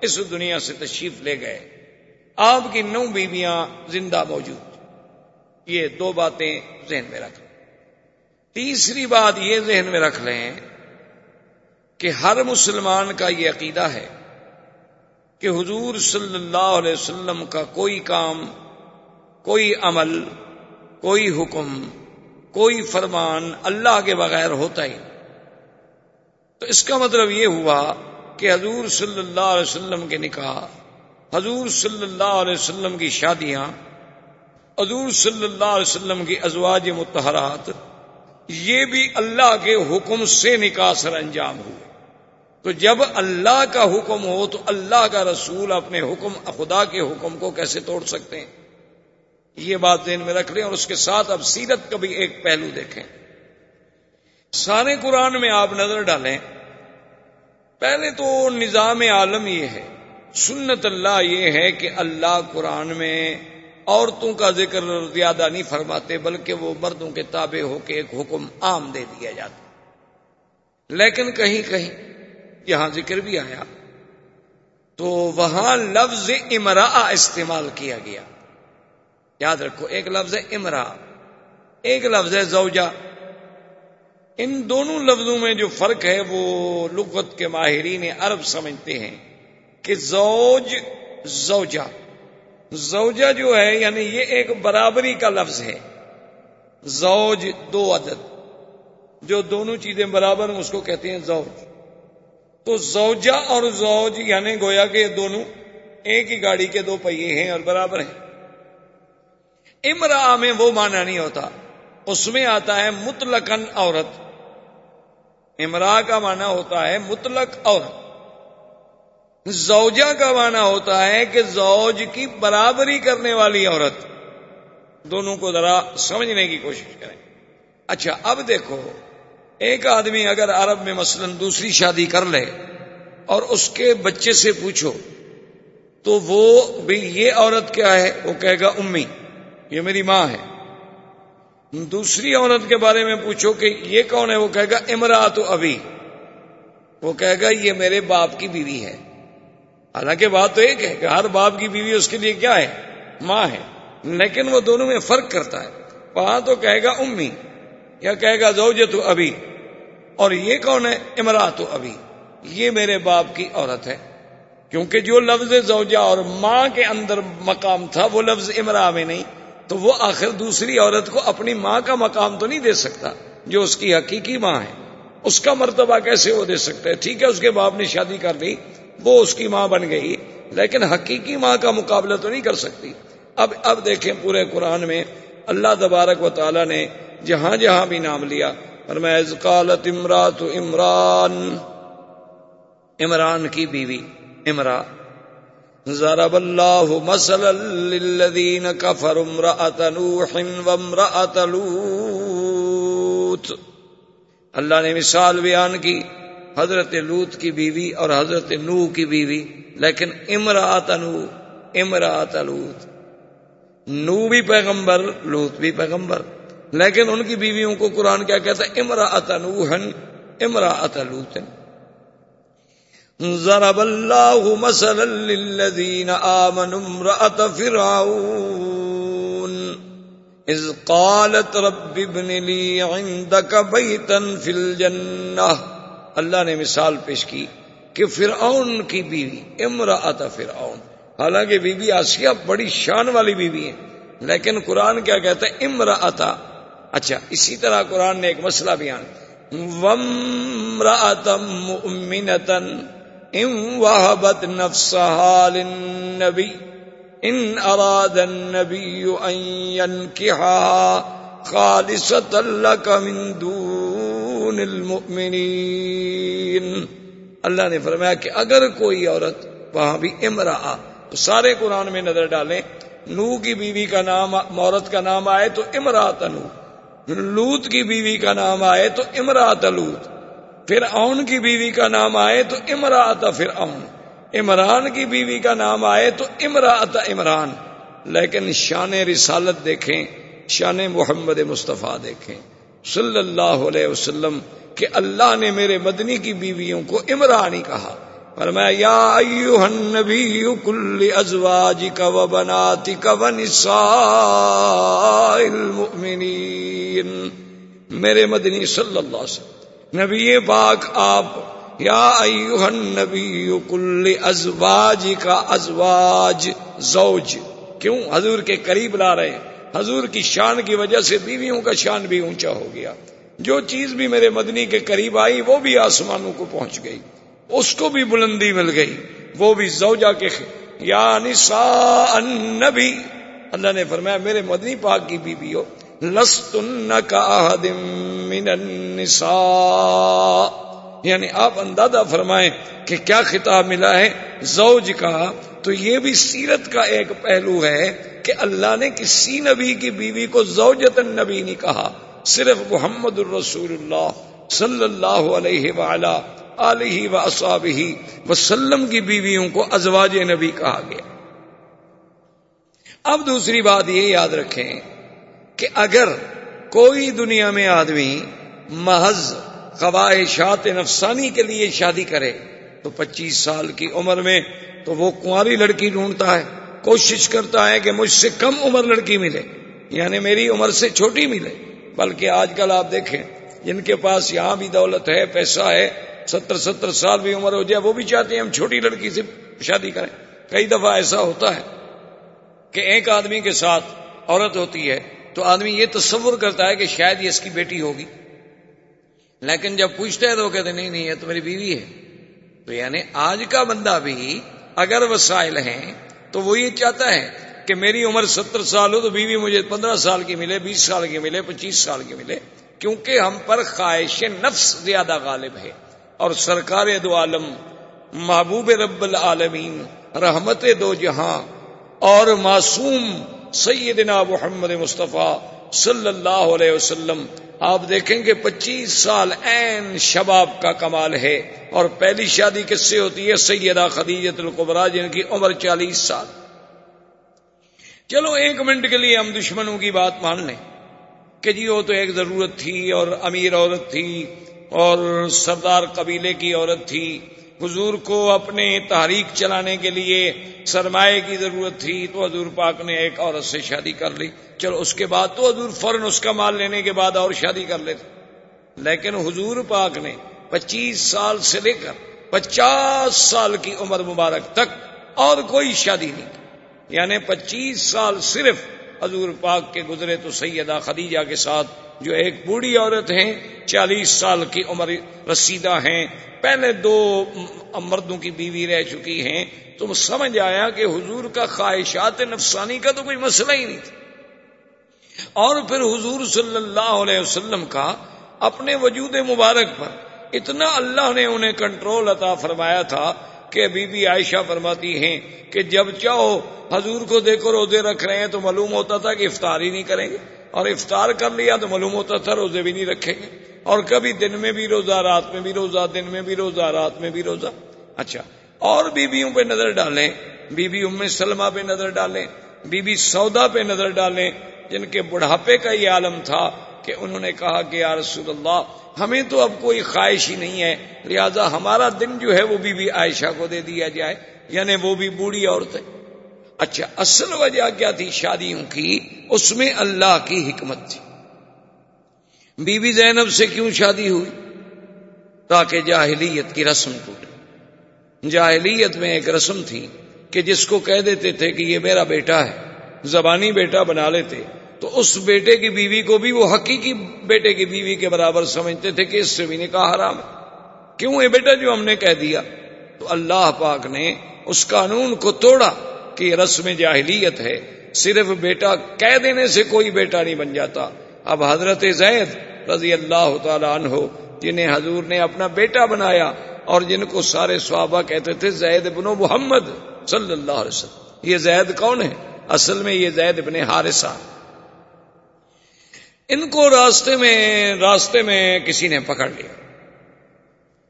اس دنیا سے تشریف لے گئے۔ آپ کی نو بیویاں زندہ موجود۔ یہ دو باتیں ذہن میں رکھ لیں۔ تیسری بات یہ ذہن میں رکھ لیں کہ ہر مسلمان کا یہ عقیدہ ہے کہ حضور صلی اللہ علیہ وسلم کا کوئی کام، کوئی عمل، کوئی حکم، کوئی فرمان اللہ کے بغیر ہوتا ہی تو اس کا مطلب یہ ہوا کہ حضور صلی اللہ علیہ وسلم کے نکاح، حضور صلی اللہ علیہ وسلم کی شادیاں، حضور صلی اللہ علیہ وسلم کی ازواج متحرات، یہ بھی اللہ کے حکم سے نکاح سر انجام ہوئے۔ تو جب اللہ کا حکم ہو تو اللہ کا رسول اپنے حکم، خدا کے حکم کو کیسے توڑ سکتے ہیں؟ یہ بات ذہن میں رکھ لیں اور اس کے ساتھ اب سیرت کا بھی ایک پہلو دیکھیں۔ سارے قرآن میں آپ نظر ڈالیں۔ پہلے تو نظام عالم یہ ہے، سنت اللہ یہ ہے کہ اللہ قرآن میں عورتوں کا ذکر زیادہ نہیں فرماتے، بلکہ وہ مردوں کے تابع ہو کے ایک حکم عام دے دیا جاتا لیکن کہیں کہیں یہاں ذکر بھی آیا۔ تو وہاں لفظ امرا استعمال کیا گیا۔ یاد رکھو، ایک لفظ ہے امرا ایک لفظ ہے زوجہ۔ ان دونوں لفظوں میں جو فرق ہے وہ لغت کے ماہرین عرب سمجھتے ہیں کہ زوج، زوجہ۔ زوجہ جو ہے یعنی یہ ایک برابری کا لفظ ہے۔ زوج دو عدد۔ جو دونوں چیزیں برابر ہیں، اس کو کہتے ہیں زوج۔ تو زوجہ اور زوج یعنی گویا کہ یہ دونوں ایک ہی گاڑی کے دو پہیے ہیں اور برابر ہیں۔ امرا میں وہ معنی نہیں ہوتا۔ اس میں آتا ہے مطلقن عورت۔ امرا کا معنی ہوتا ہے مطلق عورت زوجہ کا معنی ہوتا ہے کہ زوج کی برابری کرنے والی عورت۔ دونوں کو ذرا سمجھنے کی کوشش کریں۔ اچھا اب دیکھو، ایک آدمی اگر عرب میں مثلا دوسری شادی کر لے اور اس کے بچے سے پوچھو، تو وہ بھی یہ عورت کیا ہے؟ وہ کہے گا، امی، یہ میری ماں ہے۔ دوسری عورت کے بارے میں پوچھو کہ یہ کون ہے؟ وہ کہے گا امراۃ ابھی وہ کہے گا، یہ میرے باپ کی بیوی ہے۔ حالانکہ بات تو ایک ہے کہ ہر باپ کی بیوی اس کے لیے کیا ہے؟ ماں ہے۔ لیکن وہ دونوں میں فرق کرتا ہے۔ وہاں تو کہے گا، امی۔ یا کہے گا زوجت ابھی اور یہ کون ہے؟ امراۃ ابھی یہ میرے باپ کی عورت ہے۔ کیونکہ جو لفظ زوجہ اور ماں کے اندر مقام تھا، وہ لفظ امرا میں نہیں۔ تو وہ آخر دوسری عورت کو اپنی ماں کا مقام تو نہیں دے سکتا جو اس کی حقیقی ماں ہے۔ اس کا مرتبہ کیسے وہ دے سکتا ہے ٹھیک ہے، اس کے باپ نے شادی کر لی، وہ اس کی ماں بن گئی، لیکن حقیقی ماں کا مقابلہ تو نہیں کر سکتی۔ اب اب دیکھیں پورے قرآن میں اللہ تبارک و تعالی نے جہاں جہاں بھی نام لیا اور میں قالت امرات عمران عمران کی بیوی امرا ضرب اللہ مثلا للذین کفروا امرأة نوح وامرأة لوط۔ اللہ نے مثال بیان کی، حضرت لوت کی بیوی اور حضرت نو کی بیوی، لیکن امراۃ نو امراۃ لوت نو بھی پیغمبر لوت بھی پیغمبر۔ لیکن ان کی بیویوں کو قرآن کیا کہتا ہے؟ امراۃ نوحن امراۃ لوتن ضرب اللہ مثلا للذین آمنوا امرأة فرعون. اذ قالت رب ابن لی عندك بیتا فی الجنہ اللہ نے مثال پیش کی کہ فرعون کی بیوی امراۃ فرعون. حالانکہ بی بی آسیہ بڑی شان والی بیوی ہے لیکن قرآن کیا کہتا ہے؟ امراۃ اچھا اسی طرح قرآن نے ایک مسئلہ بیان۔ ومرأة مؤمنة ان وهبت نفسها للنبي ان اراد النبي ان ينكحها خالصة لك من دون المؤمنين۔ اللہ نے فرمایا کہ اگر کوئی عورت وہاں بھی امرا تو سارے قرآن میں نظر ڈالیں، نو کی بیوی کا نام، عورت کا نام آئے تو امراط نو لوت کی بیوی کا نام آئے تو امراط لوت پھر اون کی بیوی کا نام آئے تو امراط پھر اون عمران کی بیوی کا نام آئے تو امراط عمران۔ لیکن شان رسالت دیکھیں، شان محمد مصطفیٰ دیکھیں۔ صلی اللہ علیہ وسلم کہ اللہ نے میرے مدنی کی بیویوں کو عمرانی کہا۔ فرمایا، یا ایوہ النبی کل ازواجک و بناتک و نساء المؤمنین۔ میرے مدنی صلی اللہ علیہ وسلم۔ نبی پاک آپ، یا ایوہ النبی کل ازواج کا ازواج، زوج۔ کیوں؟ حضور کے قریب لا رہے ہیں۔ حضور کی شان کی وجہ سے بیویوں کا شان بھی اونچا ہو گیا۔ جو چیز بھی میرے مدنی کے قریب آئی، وہ بھی آسمانوں کو پہنچ گئی۔ اس کو بھی بلندی مل گئی۔ وہ بھی زوجہ کے یا نساء النبی۔ اللہ نے فرمایا، میرے مدنی پاک کی بیوی ہو لستن کا من النساء۔ یعنی آپ اندازہ فرمائیں کہ کیا خطاب ملا ہے؟ زوج کا۔ تو یہ بھی سیرت کا ایک پہلو ہے کہ اللہ نے کسی نبی کی بیوی کو زوجت النبی نہیں کہا، صرف محمد الرسول اللہ صلی اللہ علیہ وعلا علیہ و وسلم کی بیویوں کو ازواج نبی کہا گیا۔ اب دوسری بات یہ یاد رکھیں کہ اگر کوئی دنیا میں آدمی محض خواہشات نفسانی کے لیے شادی کرے تو پچیس سال کی عمر میں تو وہ کنواری لڑکی ڈھونڈتا ہے، کوشش کرتا ہے کہ مجھ سے کم عمر لڑکی ملے یعنی میری عمر سے چھوٹی ملے، بلکہ آج کل آپ دیکھیں جن کے پاس یہاں بھی دولت ہے، پیسہ ہے، ستر ستر سال بھی عمر ہو جائے، وہ بھی چاہتے ہیں ہم چھوٹی لڑکی سے شادی کریں۔ کئی دفعہ ایسا ہوتا ہے کہ ایک آدمی کے ساتھ عورت ہوتی ہے تو آدمی یہ تصور کرتا ہے کہ شاید یہ اس کی بیٹی ہوگی۔ لیکن جب پوچھتا ہے تو وہ کہتے نہیں نہیں، یہ تو میری بیوی ہے۔ تو یعنی آج کا بندہ بھی اگر وسائل ہیں تو وہ یہ چاہتا ہے کہ میری عمر ستر سال ہو تو بیوی مجھے پندرہ سال کی ملے، بیس سال کی ملے، پچیس سال کی ملے۔ کیونکہ ہم پر خواہش نفس زیادہ غالب ہے۔ اور سرکار دو عالم، محبوب رب العالمین، رحمت دو جہاں اور معصوم سیدنا محمد مصطفیٰ صلی اللہ علیہ وسلم، آپ دیکھیں گے پچیس سال این شباب کا کمال ہے اور پہلی شادی کس سے ہوتی ہے؟ سیدہ خدیجت القبرا جن کی عمر چالیس سال۔ چلو ایک منٹ کے لیے ہم دشمنوں کی بات مان لیں کہ جی وہ تو ایک ضرورت تھی اور امیر عورت تھی اور سردار قبیلے کی عورت تھی۔ حضور کو اپنے تحریک چلانے کے لیے سرمایہ کی ضرورت تھی تو حضور پاک نے ایک عورت سے شادی کر لی۔ چلو اس کے بعد تو حضور فوراً اس کا مال لینے کے بعد اور شادی کر لیتے۔ لیکن حضور پاک نے پچیس سال سے لے کر پچاس سال کی عمر مبارک تک اور کوئی شادی نہیں یعنی پچیس سال صرف حضور پاک کے گزرے تو سیدہ خدیجہ کے ساتھ جو ایک بوڑھی عورت ہیں، چالیس سال کی عمر رسیدہ ہیں، پہلے دو مردوں کی بیوی رہ چکی ہیں۔ تم سمجھ آیا کہ حضور کا خواہشات نفسانی کا تو کوئی مسئلہ ہی نہیں تھا۔ اور پھر حضور صلی اللہ علیہ وسلم کا اپنے وجود مبارک پر اتنا اللہ نے انہیں کنٹرول عطا فرمایا تھا کہ بی بی عائشہ فرماتی ہیں کہ جب چاہو حضور کو دیکھو روزے رکھ رہے ہیں تو معلوم ہوتا تھا کہ افطار ہی نہیں کریں گے۔ اور افطار کر لیا تو معلوم ہوتا تھا روزے بھی نہیں رکھیں گے اور کبھی دن میں بھی روزہ، رات میں بھی روزہ، دن میں بھی روزہ، رات میں بھی روزہ۔ اچھا اور بیویوں پہ نظر ڈالیں بی بی ام سلمہ پہ نظر ڈالیں بی بی سودا پہ نظر ڈالیں، جن کے بڑھاپے کا یہ عالم تھا کہ انہوں نے کہا کہ یا رسول اللہ، ہمیں تو اب کوئی خواہش ہی نہیں ہے، لہذا ہمارا دن جو ہے وہ بی بی عائشہ کو دے دیا جائے یعنی وہ بھی بوڑھی عورت ہے اچھا اصل وجہ کیا تھی شادیوں کی؟ اس میں اللہ کی حکمت تھی۔ بی بی زینب سے کیوں شادی ہوئی؟ تاکہ جاہلیت کی رسم ٹوٹے۔ جاہلیت میں ایک رسم تھی کہ جس کو کہہ دیتے تھے کہ یہ میرا بیٹا ہے، زبانی بیٹا بنا لیتے، تو اس بیٹے کی بیوی کو بھی وہ حقیقی بیٹے کی بیوی کے برابر سمجھتے تھے کہ اس سے بھی نکاح حرام ہے۔ کیوں؟ یہ بیٹا جو ہم نے کہہ دیا۔ تو اللہ پاک نے اس قانون کو توڑا۔ کہ یہ رسم جاہلیت ہے، صرف بیٹا کہہ دینے سے کوئی بیٹا نہیں بن جاتا۔ اب حضرت زید رضی اللہ تعالی عنہ، جنہیں حضور نے اپنا بیٹا بنایا اور جن کو سارے صحابہ کہتے تھے زید ابن محمد صلی اللہ علیہ وسلم۔ یہ زید کون ہے؟ اصل میں یہ زید ابن حارثہ۔ ان کو راستے میں راستے میں کسی نے پکڑ لیا۔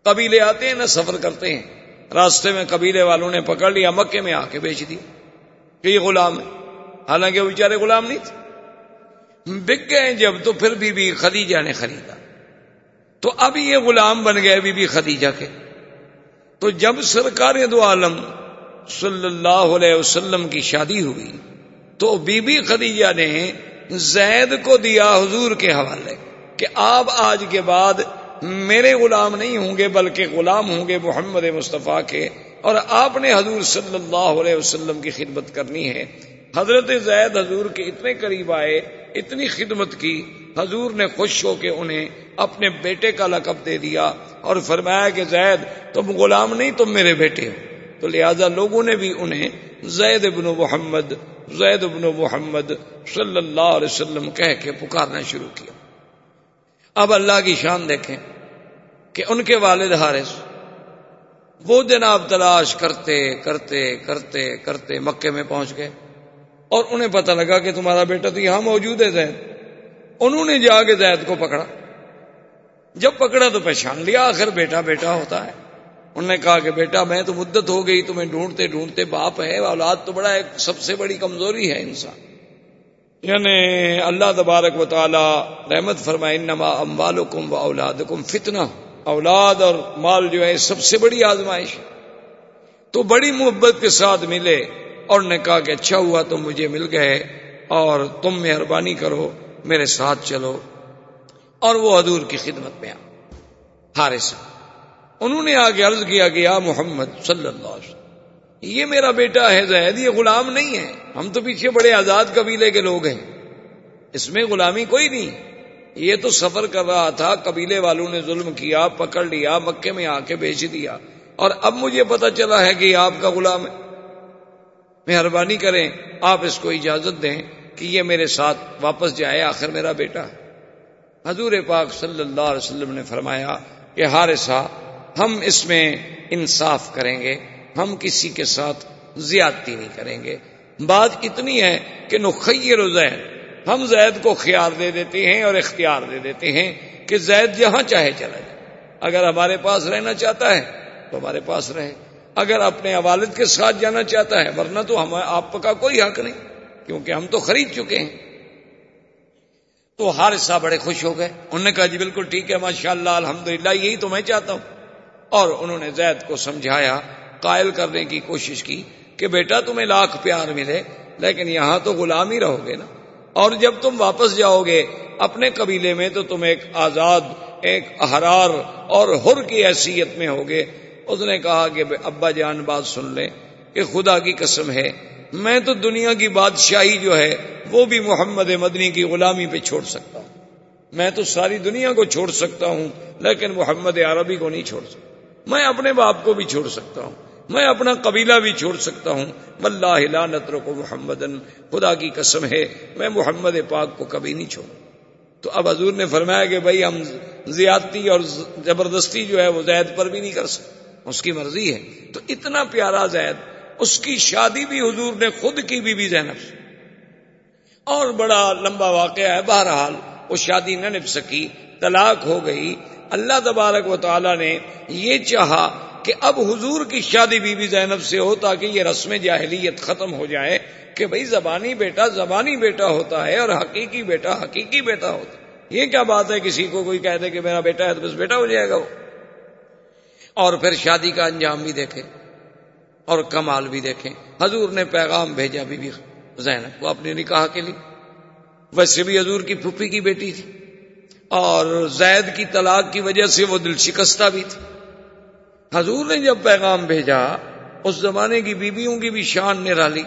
قبیلے آتے ہیں نا سفر کرتے ہیں۔ راستے میں قبیلے والوں نے پکڑ لیا، مکے میں آ کے بیچ دیا کہ یہ غلام ہے۔ حالانکہ وہ بیچارے غلام نہیں تھے۔ بک گئے جب تو پھر بی بی خدیجہ نے خریدا۔ تو اب یہ غلام بن گئے بی بی خدیجہ کے۔ تو جب سرکار دو عالم صلی اللہ علیہ وسلم کی شادی ہوئی، تو بی بی خدیجہ نے زید کو دیا حضور کے حوالے کہ آپ آج کے بعد میرے غلام نہیں ہوں گے بلکہ غلام ہوں گے محمد مصطفیٰ کے۔ اور آپ نے حضور صلی اللہ علیہ وسلم کی خدمت کرنی ہے۔ حضرت زید حضور کے اتنے قریب آئے، اتنی خدمت کی۔ حضور نے خوش ہو کے انہیں اپنے بیٹے کا لقب دے دیا اور فرمایا کہ زید، تم غلام نہیں، تم میرے بیٹے ہو۔ تو لہذا لوگوں نے بھی انہیں زید ابن محمد، زید ابن محمد صلی اللہ علیہ وسلم کہہ کے پکارنا شروع کیا۔ اب اللہ کی شان دیکھیں۔ کہ ان کے والد حارث وہ جناب تلاش کرتے کرتے کرتے کرتے مکے میں پہنچ گئے اور انہیں پتہ لگا کہ تمہارا بیٹا تو یہاں موجود ہے زید۔ انہوں نے جا کے زید کو پکڑا۔ جب پکڑا تو پہچان لیا، آخر بیٹا بیٹا ہوتا ہے۔ انہوں نے کہا کہ بیٹا، میں تو مدت ہو گئی، تمہیں ڈھونڈتے ڈھونڈتے باپ ہے، اولاد تو بڑا ایک سب سے بڑی کمزوری ہے انسان۔ یعنی اللہ تبارک و تعالی رحمت فرمائے، انما اموالکم و اولادکم فتنہ۔ اولاد اور مال جو ہے سب سے بڑی آزمائش تو بڑی محبت کے ساتھ ملے اور نے کہا کہ اچھا ہوا تم مجھے مل گئے اور تم مہربانی کرو، میرے ساتھ چلو۔ اور وہ حضور کی خدمت میں آ۔ ہارے انہوں نے آگے عرض کیا کہ یا محمد صلی اللہ علیہ وسلم، یہ میرا بیٹا ہے زید، یہ غلام نہیں ہے۔ ہم تو پیچھے بڑے آزاد قبیلے کے لوگ ہیں۔ اس میں غلامی کوئی نہیں۔ یہ تو سفر کر رہا تھا، قبیلے والوں نے ظلم کیا، پکڑ لیا، مکے میں آ کے بیچ دیا۔ اور اب مجھے پتا چلا ہے کہ یہ آپ کا غلام ہے۔ مہربانی کریں، آپ اس کو اجازت دیں کہ یہ میرے ساتھ واپس جائے، آخر میرا بیٹا۔ حضور پاک صلی اللہ علیہ وسلم نے فرمایا کہ ہارسا ہم اس میں انصاف کریں گے، ہم کسی کے ساتھ زیادتی نہیں کریں گے۔ بات اتنی ہے کہ نخیر زید ہم زید کو خیال دے دیتے ہیں اور اختیار دے دیتے ہیں کہ زید جہاں چاہے چلا جائے۔ اگر ہمارے پاس رہنا چاہتا ہے تو ہمارے پاس رہے۔ اگر اپنے والد کے ساتھ جانا چاہتا ہے، ورنہ تو ہم آپ کا کوئی حق نہیں، کیونکہ ہم تو خرید چکے ہیں۔ تو حادثہ بڑے خوش ہو گئے۔ انہوں نے کہا جی بالکل ٹھیک ہے ماشاء اللہ الحمد یہی تو میں چاہتا ہوں۔ اور انہوں نے زید کو سمجھایا، قائل کرنے کی کوشش کی کہ بیٹا، تمہیں لاکھ پیار ملے، لیکن یہاں تو غلام ہی رہو گے نا۔ اور جب تم واپس جاؤ گے اپنے قبیلے میں تو تم ایک آزاد، ایک احرار اور ہر کی حیثیت میں ہوگے۔ اس نے کہا کہ ابا جان بات سن لیں کہ خدا کی قسم ہے، میں تو دنیا کی بادشاہی جو ہے، وہ بھی محمد مدنی کی غلامی پہ چھوڑ سکتا ہوں۔ میں تو ساری دنیا کو چھوڑ سکتا ہوں، لیکن محمد عربی کو نہیں چھوڑ سکتا۔ میں اپنے باپ کو بھی چھوڑ سکتا ہوں۔ میں اپنا قبیلہ بھی چھوڑ سکتا ہوں۔ لا نتر کو محمد خدا کی قسم ہے، میں محمد پاک کو کبھی نہیں چھوڑوں۔ تو اب حضور نے فرمایا کہ بھائی ہم زیادتی اور زبردستی جو ہے وہ زید پر بھی نہیں کر سکتے۔ اس کی مرضی ہے۔ تو اتنا پیارا زید، اس کی شادی بھی حضور نے خود کی بی بی زینب سے۔ اور بڑا لمبا واقعہ ہے، بہرحال وہ شادی نہ نپ سکی، طلاق ہو گئی۔ اللہ تبارک و تعالی نے یہ چاہا کہ اب حضور کی شادی بی بی زینب سے ہو تاکہ یہ رسم جاہلیت ختم ہو جائے کہ بھئی زبانی بیٹا زبانی بیٹا ہوتا ہے اور حقیقی بیٹا حقیقی بیٹا ہوتا ہے۔ یہ کیا بات ہے؟ کسی کو کوئی کہہ دے کہ میرا بیٹا ہے تو بس بیٹا ہو جائے گا وہ۔ اور پھر شادی کا انجام بھی دیکھے اور کمال بھی دیکھیں۔ حضور نے پیغام بھیجا بی بی زینب کو اپنے نکاح کے لیے۔ ویسے بھی حضور کی پھوپھی کی بیٹی تھی اور زید کی طلاق کی وجہ سے وہ دل شکستہ بھی تھی۔ حضور نے جب پیغام بھیجا، اس زمانے کی بیویوں کی بھی شان نرالی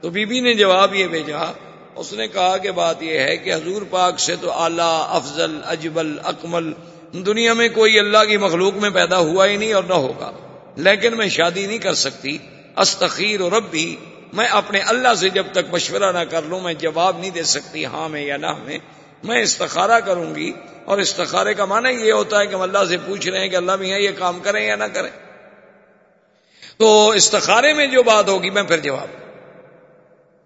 تو بی بی نے جواب یہ بھیجا، اس نے کہا کہ بات یہ ہے کہ حضور پاک سے تو اعلی، افضل اجبل اکمل، دنیا میں کوئی اللہ کی مخلوق میں پیدا ہوا ہی نہیں اور نہ ہوگا۔ لیکن میں شادی نہیں کر سکتی۔ استخیر اور رب بھی میں اپنے اللہ سے جب تک مشورہ نہ کر لوں، میں جواب نہیں دے سکتی ہاں میں یا نہ میں۔ میں استخارہ کروں گی اور استخارے کا معنی یہ ہوتا ہے کہ ہم اللہ سے پوچھ رہے ہیں کہ اللہ میاں یہ کام کریں یا نہ کریں۔ تو استخارے میں جو بات ہوگی میں پھر جواب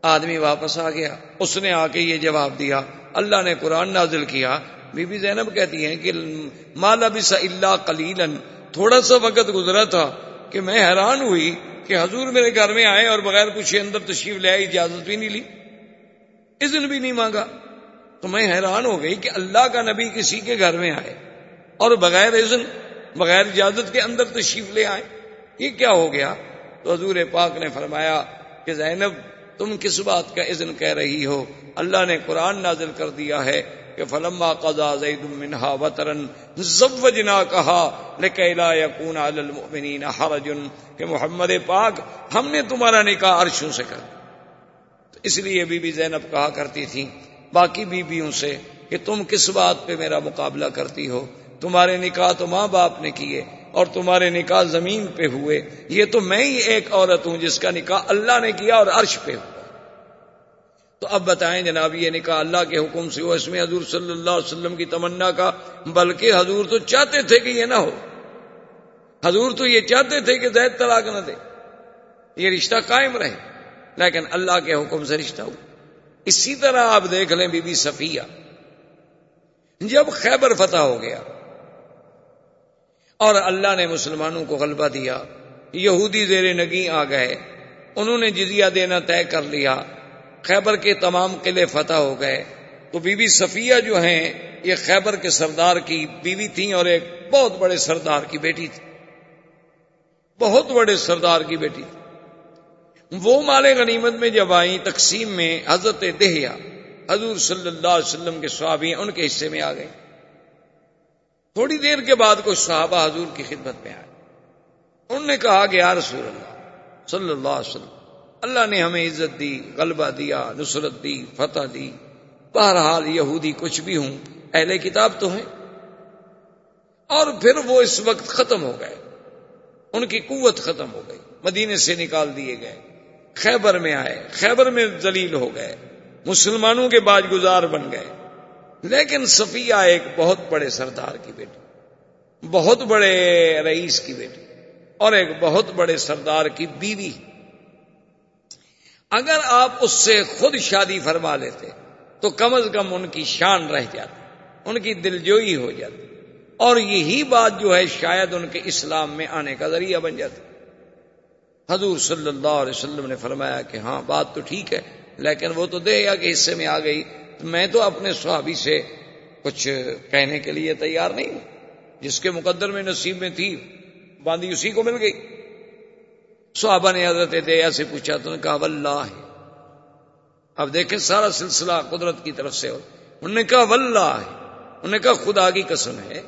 آدمی واپس آ گیا، اس نے آ کے یہ جواب دیا، اللہ نے قرآن نازل کیا۔ بی بی زینب کہتی ہیں کہ مالا بس اللہ کلیلن تھوڑا سا وقت گزرا تھا کہ میں حیران ہوئی کہ حضور میرے گھر میں آئے اور بغیر کچھ اندر تشریف لے اجازت بھی نہیں لی۔ اذن بھی نہیں مانگا۔ تو میں حیران ہو گئی کہ اللہ کا نبی کسی کے گھر میں آئے اور بغیر اذن، بغیر اجازت کے اندر تشریف لے آئے۔ یہ کیا ہو گیا؟ تو حضور پاک نے فرمایا کہ زینب، تم کس بات کا اذن کہہ رہی ہو؟ اللہ نے قرآن نازل کر دیا ہے کہ فلما قضا زید منها وترن زوجنا کہا لکیلا یکون علی المؤمنین حرج، کہ محمد پاک، ہم نے تمہارا نکاح عرشوں سے کر تو اس لیے بی بی زینب کہا کرتی تھی باقی بیویوں سے کہ تم کس بات پہ میرا مقابلہ کرتی ہو؟ تمہارے نکاح تو ماں باپ نے کیے اور تمہارے نکاح زمین پہ ہوئے۔ یہ تو میں ہی ایک عورت ہوں جس کا نکاح اللہ نے کیا اور عرش پہ ہوا۔ تو اب بتائیں جناب، یہ نکاح اللہ کے حکم سے ہو اس میں حضور صلی اللہ علیہ وسلم کی تمنا کا۔ بلکہ حضور تو چاہتے تھے کہ یہ نہ ہو۔ حضور تو یہ چاہتے تھے کہ زید طلاق نہ دے۔ یہ رشتہ قائم رہے۔ لیکن اللہ کے حکم سے رشتہ ہو اسی طرح آپ دیکھ لیں بی بی صفیہ۔ جب خیبر فتح ہو گیا اور اللہ نے مسلمانوں کو غلبہ دیا، یہودی زیر نگی آ گئے، انہوں نے جزیہ دینا طے کر لیا، خیبر کے تمام قلعے فتح ہو گئے۔ تو بی بی صفیہ جو ہیں، یہ خیبر کے سردار کی بیوی تھی اور ایک بہت بڑے سردار کی بیٹی تھی بہت بڑے سردار کی بیٹی۔ تھی وہ مال غنیمت میں جب آئی تقسیم میں حضرت دہیا، حضور صلی اللہ علیہ وسلم کے صحابی ان کے حصے میں آ گئے۔ تھوڑی دیر کے بعد کچھ صحابہ حضور کی خدمت میں آئے۔ انہوں نے کہا کہ یا رسول اللہ، صلی اللہ علیہ وسلم، اللہ نے ہمیں عزت دی، غلبہ دیا، نصرت دی، فتح دی۔ بہرحال یہودی کچھ بھی ہوں، اہل کتاب تو ہیں۔ اور پھر وہ اس وقت ختم ہو گئے۔ ان کی قوت ختم ہو گئی۔ مدینے سے نکال دیے گئے۔ خیبر میں آئے، خیبر میں ذلیل ہو گئے، مسلمانوں کے باج گزار بن گئے۔ لیکن صفیہ ایک بہت بڑے سردار کی بیٹی، بہت بڑے رئیس کی بیٹی اور ایک بہت بڑے سردار کی بیوی۔ اگر آپ اس سے خود شادی فرما لیتے تو کم از کم ان کی شان رہ جاتی، ان کی دلجوئی ہو جاتی اور یہی بات جو ہے شاید ان کے اسلام میں آنے کا ذریعہ بن جاتی۔ حضور صلی اللہ علیہ وسلم نے فرمایا کہ ہاں بات تو ٹھیک ہے، لیکن وہ تو دے یا کہ حصے میں آ گئی۔ میں تو اپنے صحابی سے کچھ کہنے کے لیے تیار نہیں ہوں، جس کے مقدر میں نصیب میں تھی باندھی اسی کو مل گئی۔ صحابہ نے حضرت دیا سے پوچھا، تو نے کہا، واللہ۔ ہے اب دیکھیں سارا سلسلہ قدرت کی طرف سے۔ انہوں نے کہا، واللہ۔ ہے انہوں نے کہا، خدا کی قسم ہے،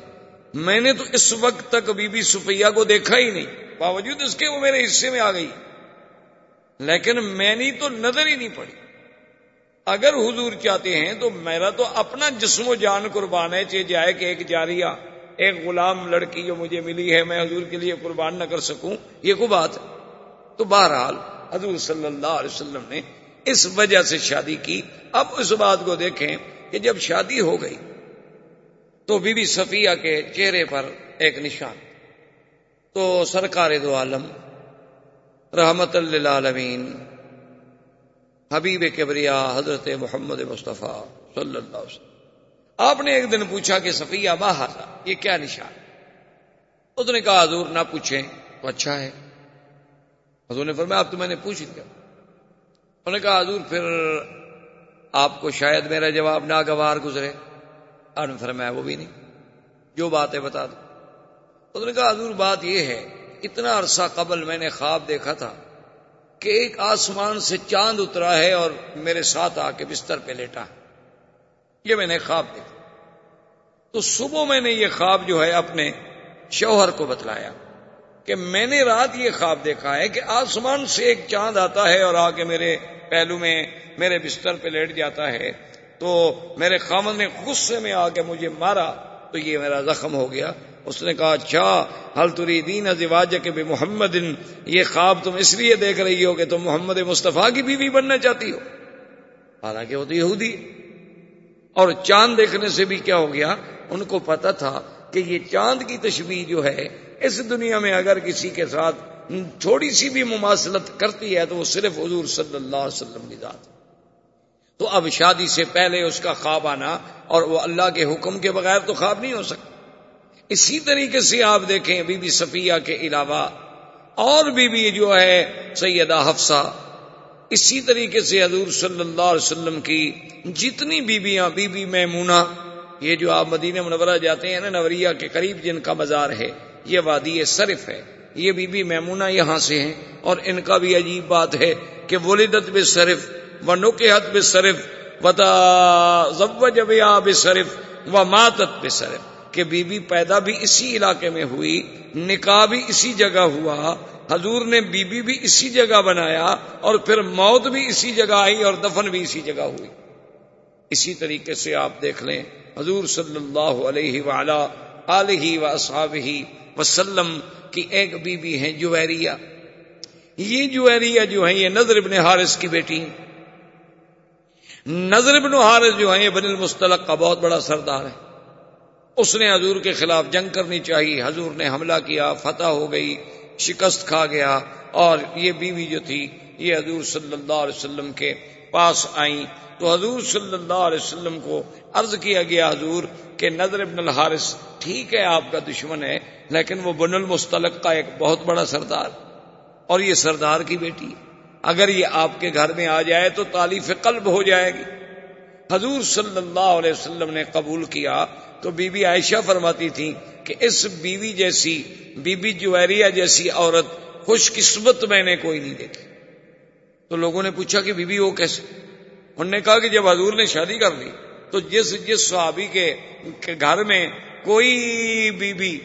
میں نے تو اس وقت تک بی بی سفیہ کو دیکھا ہی نہیں۔ باوجود اس کے وہ میرے حصے میں آ گئی۔ لیکن میں نے تو نظر ہی نہیں پڑی۔ اگر حضور چاہتے ہیں تو میرا تو اپنا جسم و جان قربان ہے چاہے جائے کہ ایک جاریہ، ایک غلام لڑکی جو مجھے ملی ہے، میں حضور کے لیے قربان نہ کر سکوں۔ یہ کو بات ہے۔ تو بہرحال حضور صلی اللہ علیہ وسلم نے اس وجہ سے شادی کی۔ اب اس بات کو دیکھیں کہ جب شادی ہو گئی تو بی بی صفیہ کے چہرے پر ایک نشان۔ تو سرکار دو عالم رحمت للعالمین، حبیب کبریا، حضرت محمد مصطفیٰ صلی اللہ علیہ وسلم۔ آپ نے ایک دن پوچھا کہ صفیہ باہر یہ کیا نشان اس نے کہا، حضور نہ پوچھیں، تو اچھا ہے۔ حضور نے فرمایا، اب تو میں نے پوچھ لیا۔ انہوں نے کہا، حضور پھر آپ کو شاید میرا جواب ناگوار گزرے۔ آپ نے فرمایا، وہ بھی نہیں۔ جو بات ہے بتا دو۔ انہوں نے کہا، حضور، بات یہ ہے، اتنا عرصہ قبل میں نے خواب دیکھا تھا کہ ایک آسمان سے چاند اترا ہے اور میرے ساتھ آ کے بستر پہ لیٹا یہ میں نے خواب دیکھا۔ تو صبح میں نے یہ خواب جو ہے اپنے شوہر کو بتلایا کہ میں نے رات یہ خواب دیکھا ہے کہ آسمان سے ایک چاند آتا ہے اور آ کے میرے پہلو میں میرے بستر پہ لیٹ جاتا ہے۔ تو میرے خامن نے غصے میں آ کے مجھے مارا تو یہ میرا زخم ہو گیا۔ اس نے کہا اچھا حل تری دین ازواج کے بھی محمد یہ خواب تم اس لیے دیکھ رہی ہو کہ تم محمد مصطفیٰ کی بیوی بننا چاہتی ہو. حالانکہ وہ تو یہودی اور چاند دیکھنے سے بھی کیا ہو گیا؟ ان کو پتا تھا کہ یہ چاند کی تشبیح جو ہے، اس دنیا میں اگر کسی کے ساتھ تھوڑی سی بھی مماثلت کرتی ہے تو وہ صرف حضور صلی اللہ علیہ وسلم کی ذات تو اب شادی سے پہلے اس کا خواب آنا اور وہ اللہ کے حکم کے بغیر تو خواب نہیں ہو سکتا۔ اسی طریقے سے آپ دیکھیں بی بی صفیہ کے علاوہ اور بی بی جو ہے سیدہ حفصہ، اسی طریقے سے حضور صلی اللہ علیہ وسلم کی جتنی بیویاں بی بی میمونہ، یہ جو آپ مدینہ منورہ جاتے ہیں نا، نوریہ کے قریب جن کا مزار ہے، یہ وادی صرف ہے۔ یہ بی بی میمونہ یہاں سے ہیں اور ان کا بھی عجیب بات ہے کہ ولدت بے صرف و نکحت بے صرف و جب بے صرف و ماتت بے صرف۔ کہ بی بی پیدا بھی اسی علاقے میں ہوئی، نکاح بھی اسی جگہ ہوا، حضور نے بی بی بھی اسی جگہ بنایا اور پھر موت بھی اسی جگہ آئی اور دفن بھی اسی جگہ ہوئی۔ اسی طریقے سے آپ دیکھ لیں، حضور صلی اللہ علیہ وعلا علیہ و وسلم کی ایک بی بی ہیں جویریہ۔ یہ جویریہ جو ہیں، یہ نظر ابن حارث کی بیٹی نظر ابن حارث جو ہیں، یہ بن المستلق کا بہت بڑا سردار ہے اس نے حضور کے خلاف جنگ کرنی چاہیے حضور نے حملہ کیا، فتح ہو گئی، شکست کھا گیا، اور یہ بیوی جو تھی، یہ حضور صلی اللہ علیہ وسلم کے پاس آئیں۔ تو حضور صلی اللہ علیہ وسلم کو عرض کیا گیا، حضور، کہ نظر ابن الحارث ٹھیک ہے، آپ کا دشمن ہے، لیکن وہ بن المستلق کا ایک بہت بڑا سردار، اور یہ سردار کی بیٹی اگر یہ آپ کے گھر میں آ جائے تو تعلیف قلب ہو جائے گی۔ حضور صلی اللہ علیہ وسلم نے قبول کیا تو بی بی عائشہ فرماتی تھی کہ اس بیوی جیسی بی بی جویریہ جیسی عورت خوش قسمت میں نے کوئی نہیں دیکھی۔ تو لوگوں نے پوچھا کہ بی بی وہ کیسے؟ انہوں نے کہا کہ جب حضور نے شادی کر لی، تو جس جس صحابی کے گھر میں کوئی بی بی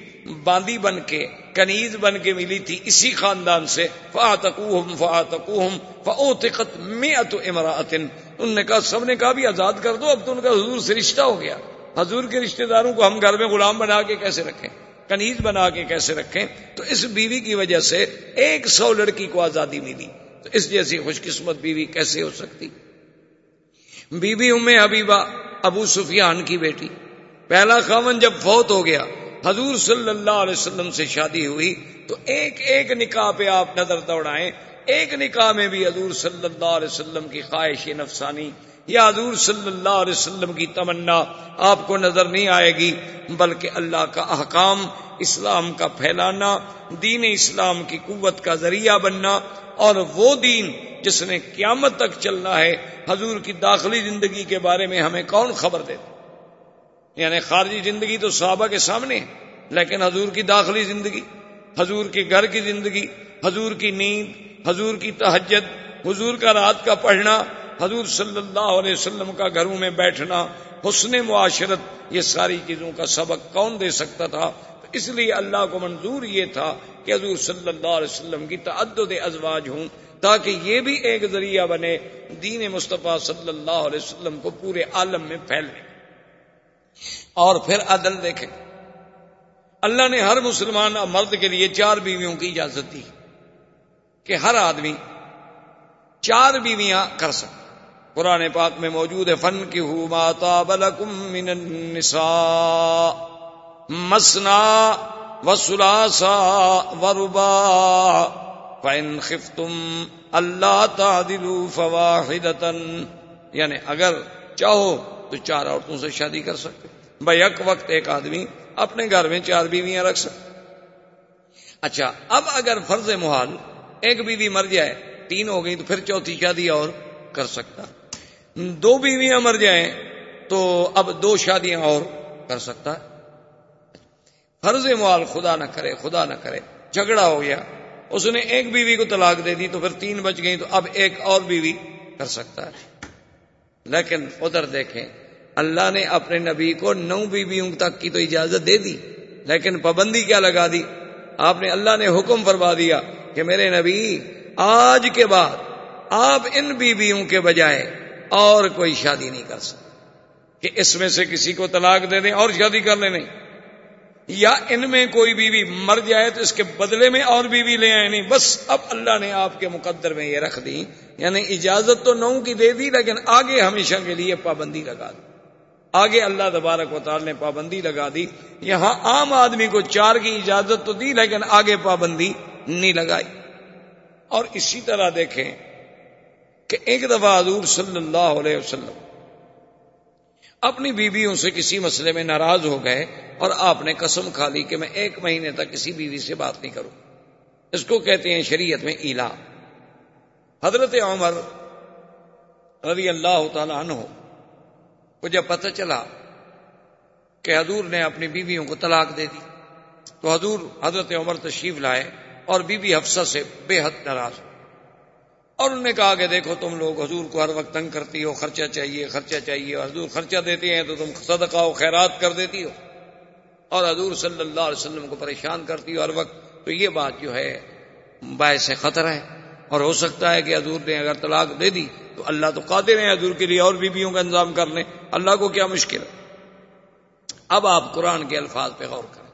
باندی بن کے، کنیز بن کے ملی تھی اسی خاندان سے فاتقوہم فاتقوہم فاوتقت مئت امرأت انہوں نے کہا، سب نے کہا بھی آزاد کر دو، اب تو ان کا حضور سے رشتہ ہو گیا۔ حضور کے رشتہ داروں کو ہم گھر میں غلام بنا کے کیسے رکھیں؟ کنیز بنا کے کیسے رکھیں؟ تو اس بیوی کی وجہ سے ایک سو لڑکی کو آزادی ملی۔ تو اس جیسی خوش قسمت بیوی کیسے ہو سکتی؟ بی بی ام حبیبہ، ابو سفیان کی بیٹی۔ پہلا خامن جب فوت ہو گیا، حضور صلی اللہ علیہ وسلم سے شادی ہوئی۔ تو ایک ایک نکاح پہ آپ نظر دوڑائیں۔ ایک نکاح میں بھی حضور صلی اللہ علیہ وسلم کی خواہش نفسانی یا حضور صلی اللہ علیہ وسلم کی تمنا آپ کو نظر نہیں آئے گی، بلکہ اللہ کا احکام، اسلام کا پھیلانا، دین اسلام کی قوت کا ذریعہ بننا، اور وہ دین جس نے قیامت تک چلنا ہے، حضور کی داخلی زندگی کے بارے میں ہمیں کون خبر دیتا یعنی خارجی زندگی تو صحابہ کے سامنے ہے، لیکن حضور کی داخلی زندگی، حضور کے گھر کی زندگی، حضور کی نیند، حضور کی تہجد، حضور کا رات کا پڑھنا حضور صلی اللہ علیہ وسلم کا گھروں میں بیٹھنا، حسن معاشرت، یہ ساری چیزوں کا سبق کون دے سکتا تھا؟ اس لیے اللہ کو منظور یہ تھا کہ حضور صلی اللہ علیہ وسلم کی تعدد ازواج ہوں تاکہ یہ بھی ایک ذریعہ بنے دین مصطفیٰ صلی اللہ علیہ وسلم کو پورے عالم میں پھیلنے اور پھر عدل دیکھیں۔ اللہ نے ہر مسلمان مرد کے لیے چار بیویوں کی اجازت دی کہ ہر آدمی چار بیویاں کر سکتے قرآن پاک میں موجود ہے فن کی ہو ماتا بلکم من النساء مسنا وسلاسا وربا فین خفتم اللہ تعدلوا فواحدتا یعنی اگر چاہو تو چار عورتوں سے شادی کر سکتے بھائی وقت ایک آدمی اپنے گھر میں چار بیویاں رکھ سکتے اچھا اب اگر فرض محال ایک بیوی مر جائے، تین ہو گئی تو پھر چوتھی شادی اور کر سکتا۔ دو بیویاں مر جائیں تو اب دو شادیاں اور کر سکتا ہے۔ فرض محال خدا نہ کرے، خدا نہ کرے، جھگڑا ہو گیا، اس نے ایک بیوی کو طلاق دے دی تو پھر تین بچ گئی تو اب ایک اور بیوی کر سکتا ہے۔ لیکن ادھر دیکھیں، اللہ نے اپنے نبی کو نو بیویوں تک کی تو اجازت دے دی، لیکن پابندی کیا لگا دی؟ آپ نے اللہ نے حکم فرما دیا کہ میرے نبی، آج کے بعد آپ ان بیویوں کے بجائے اور کوئی شادی نہیں کر سکتے کہ اس میں سے کسی کو طلاق دے دیں اور شادی کر لیں، نہیں۔ یا ان میں کوئی بیوی مر جائے تو اس کے بدلے میں اور بیوی لے آئے، نہیں۔ بس اب اللہ نے آپ کے مقدر میں یہ رکھ دی یعنی اجازت تو نو کی دے دی، لیکن آگے ہمیشہ کے لیے پابندی لگا دی۔ آگے اللہ تبارک و تعالی نے پابندی لگا دی۔ یہاں عام آدمی کو چار کی اجازت تو دی، لیکن آگے پابندی نہیں لگائی۔ اور اسی طرح دیکھیں کہ ایک دفعہ حضور صلی اللہ علیہ وسلم اپنی بیویوں سے کسی مسئلے میں ناراض ہو گئے اور آپ نے قسم کھا لی کہ میں ایک مہینے تک کسی بیوی سے بات نہیں کروں۔ اس کو کہتے ہیں شریعت میں ایلا۔ حضرت عمر رضی اللہ تعالی عنہ کو جب پتہ چلا کہ حضور نے اپنی بیویوں کو طلاق دے دی، تو حضور حضرت عمر تشریف لائے اور بی بی حفصہ سے بے حد ناراض اور انہوں نے کہا کہ دیکھو تم لوگ حضور کو ہر وقت تنگ کرتی ہو، خرچہ چاہیے خرچہ چاہیے حضور خرچہ دیتے ہیں تو تم صدقہ و خیرات کر دیتی ہو۔ اور حضور صلی اللہ علیہ وسلم کو پریشان کرتی ہو ہر وقت۔ تو یہ بات جو ہے، باعث خطرہ ہے۔ اور ہو سکتا ہے کہ حضور نے اگر طلاق دے دی تو اللہ تو قادر ہیں حضور کے لیے اور بیویوں کا انتظام کر لیں۔ اللہ کو کیا مشکل ہے؟ اب آپ قرآن کے الفاظ پہ غور کریں۔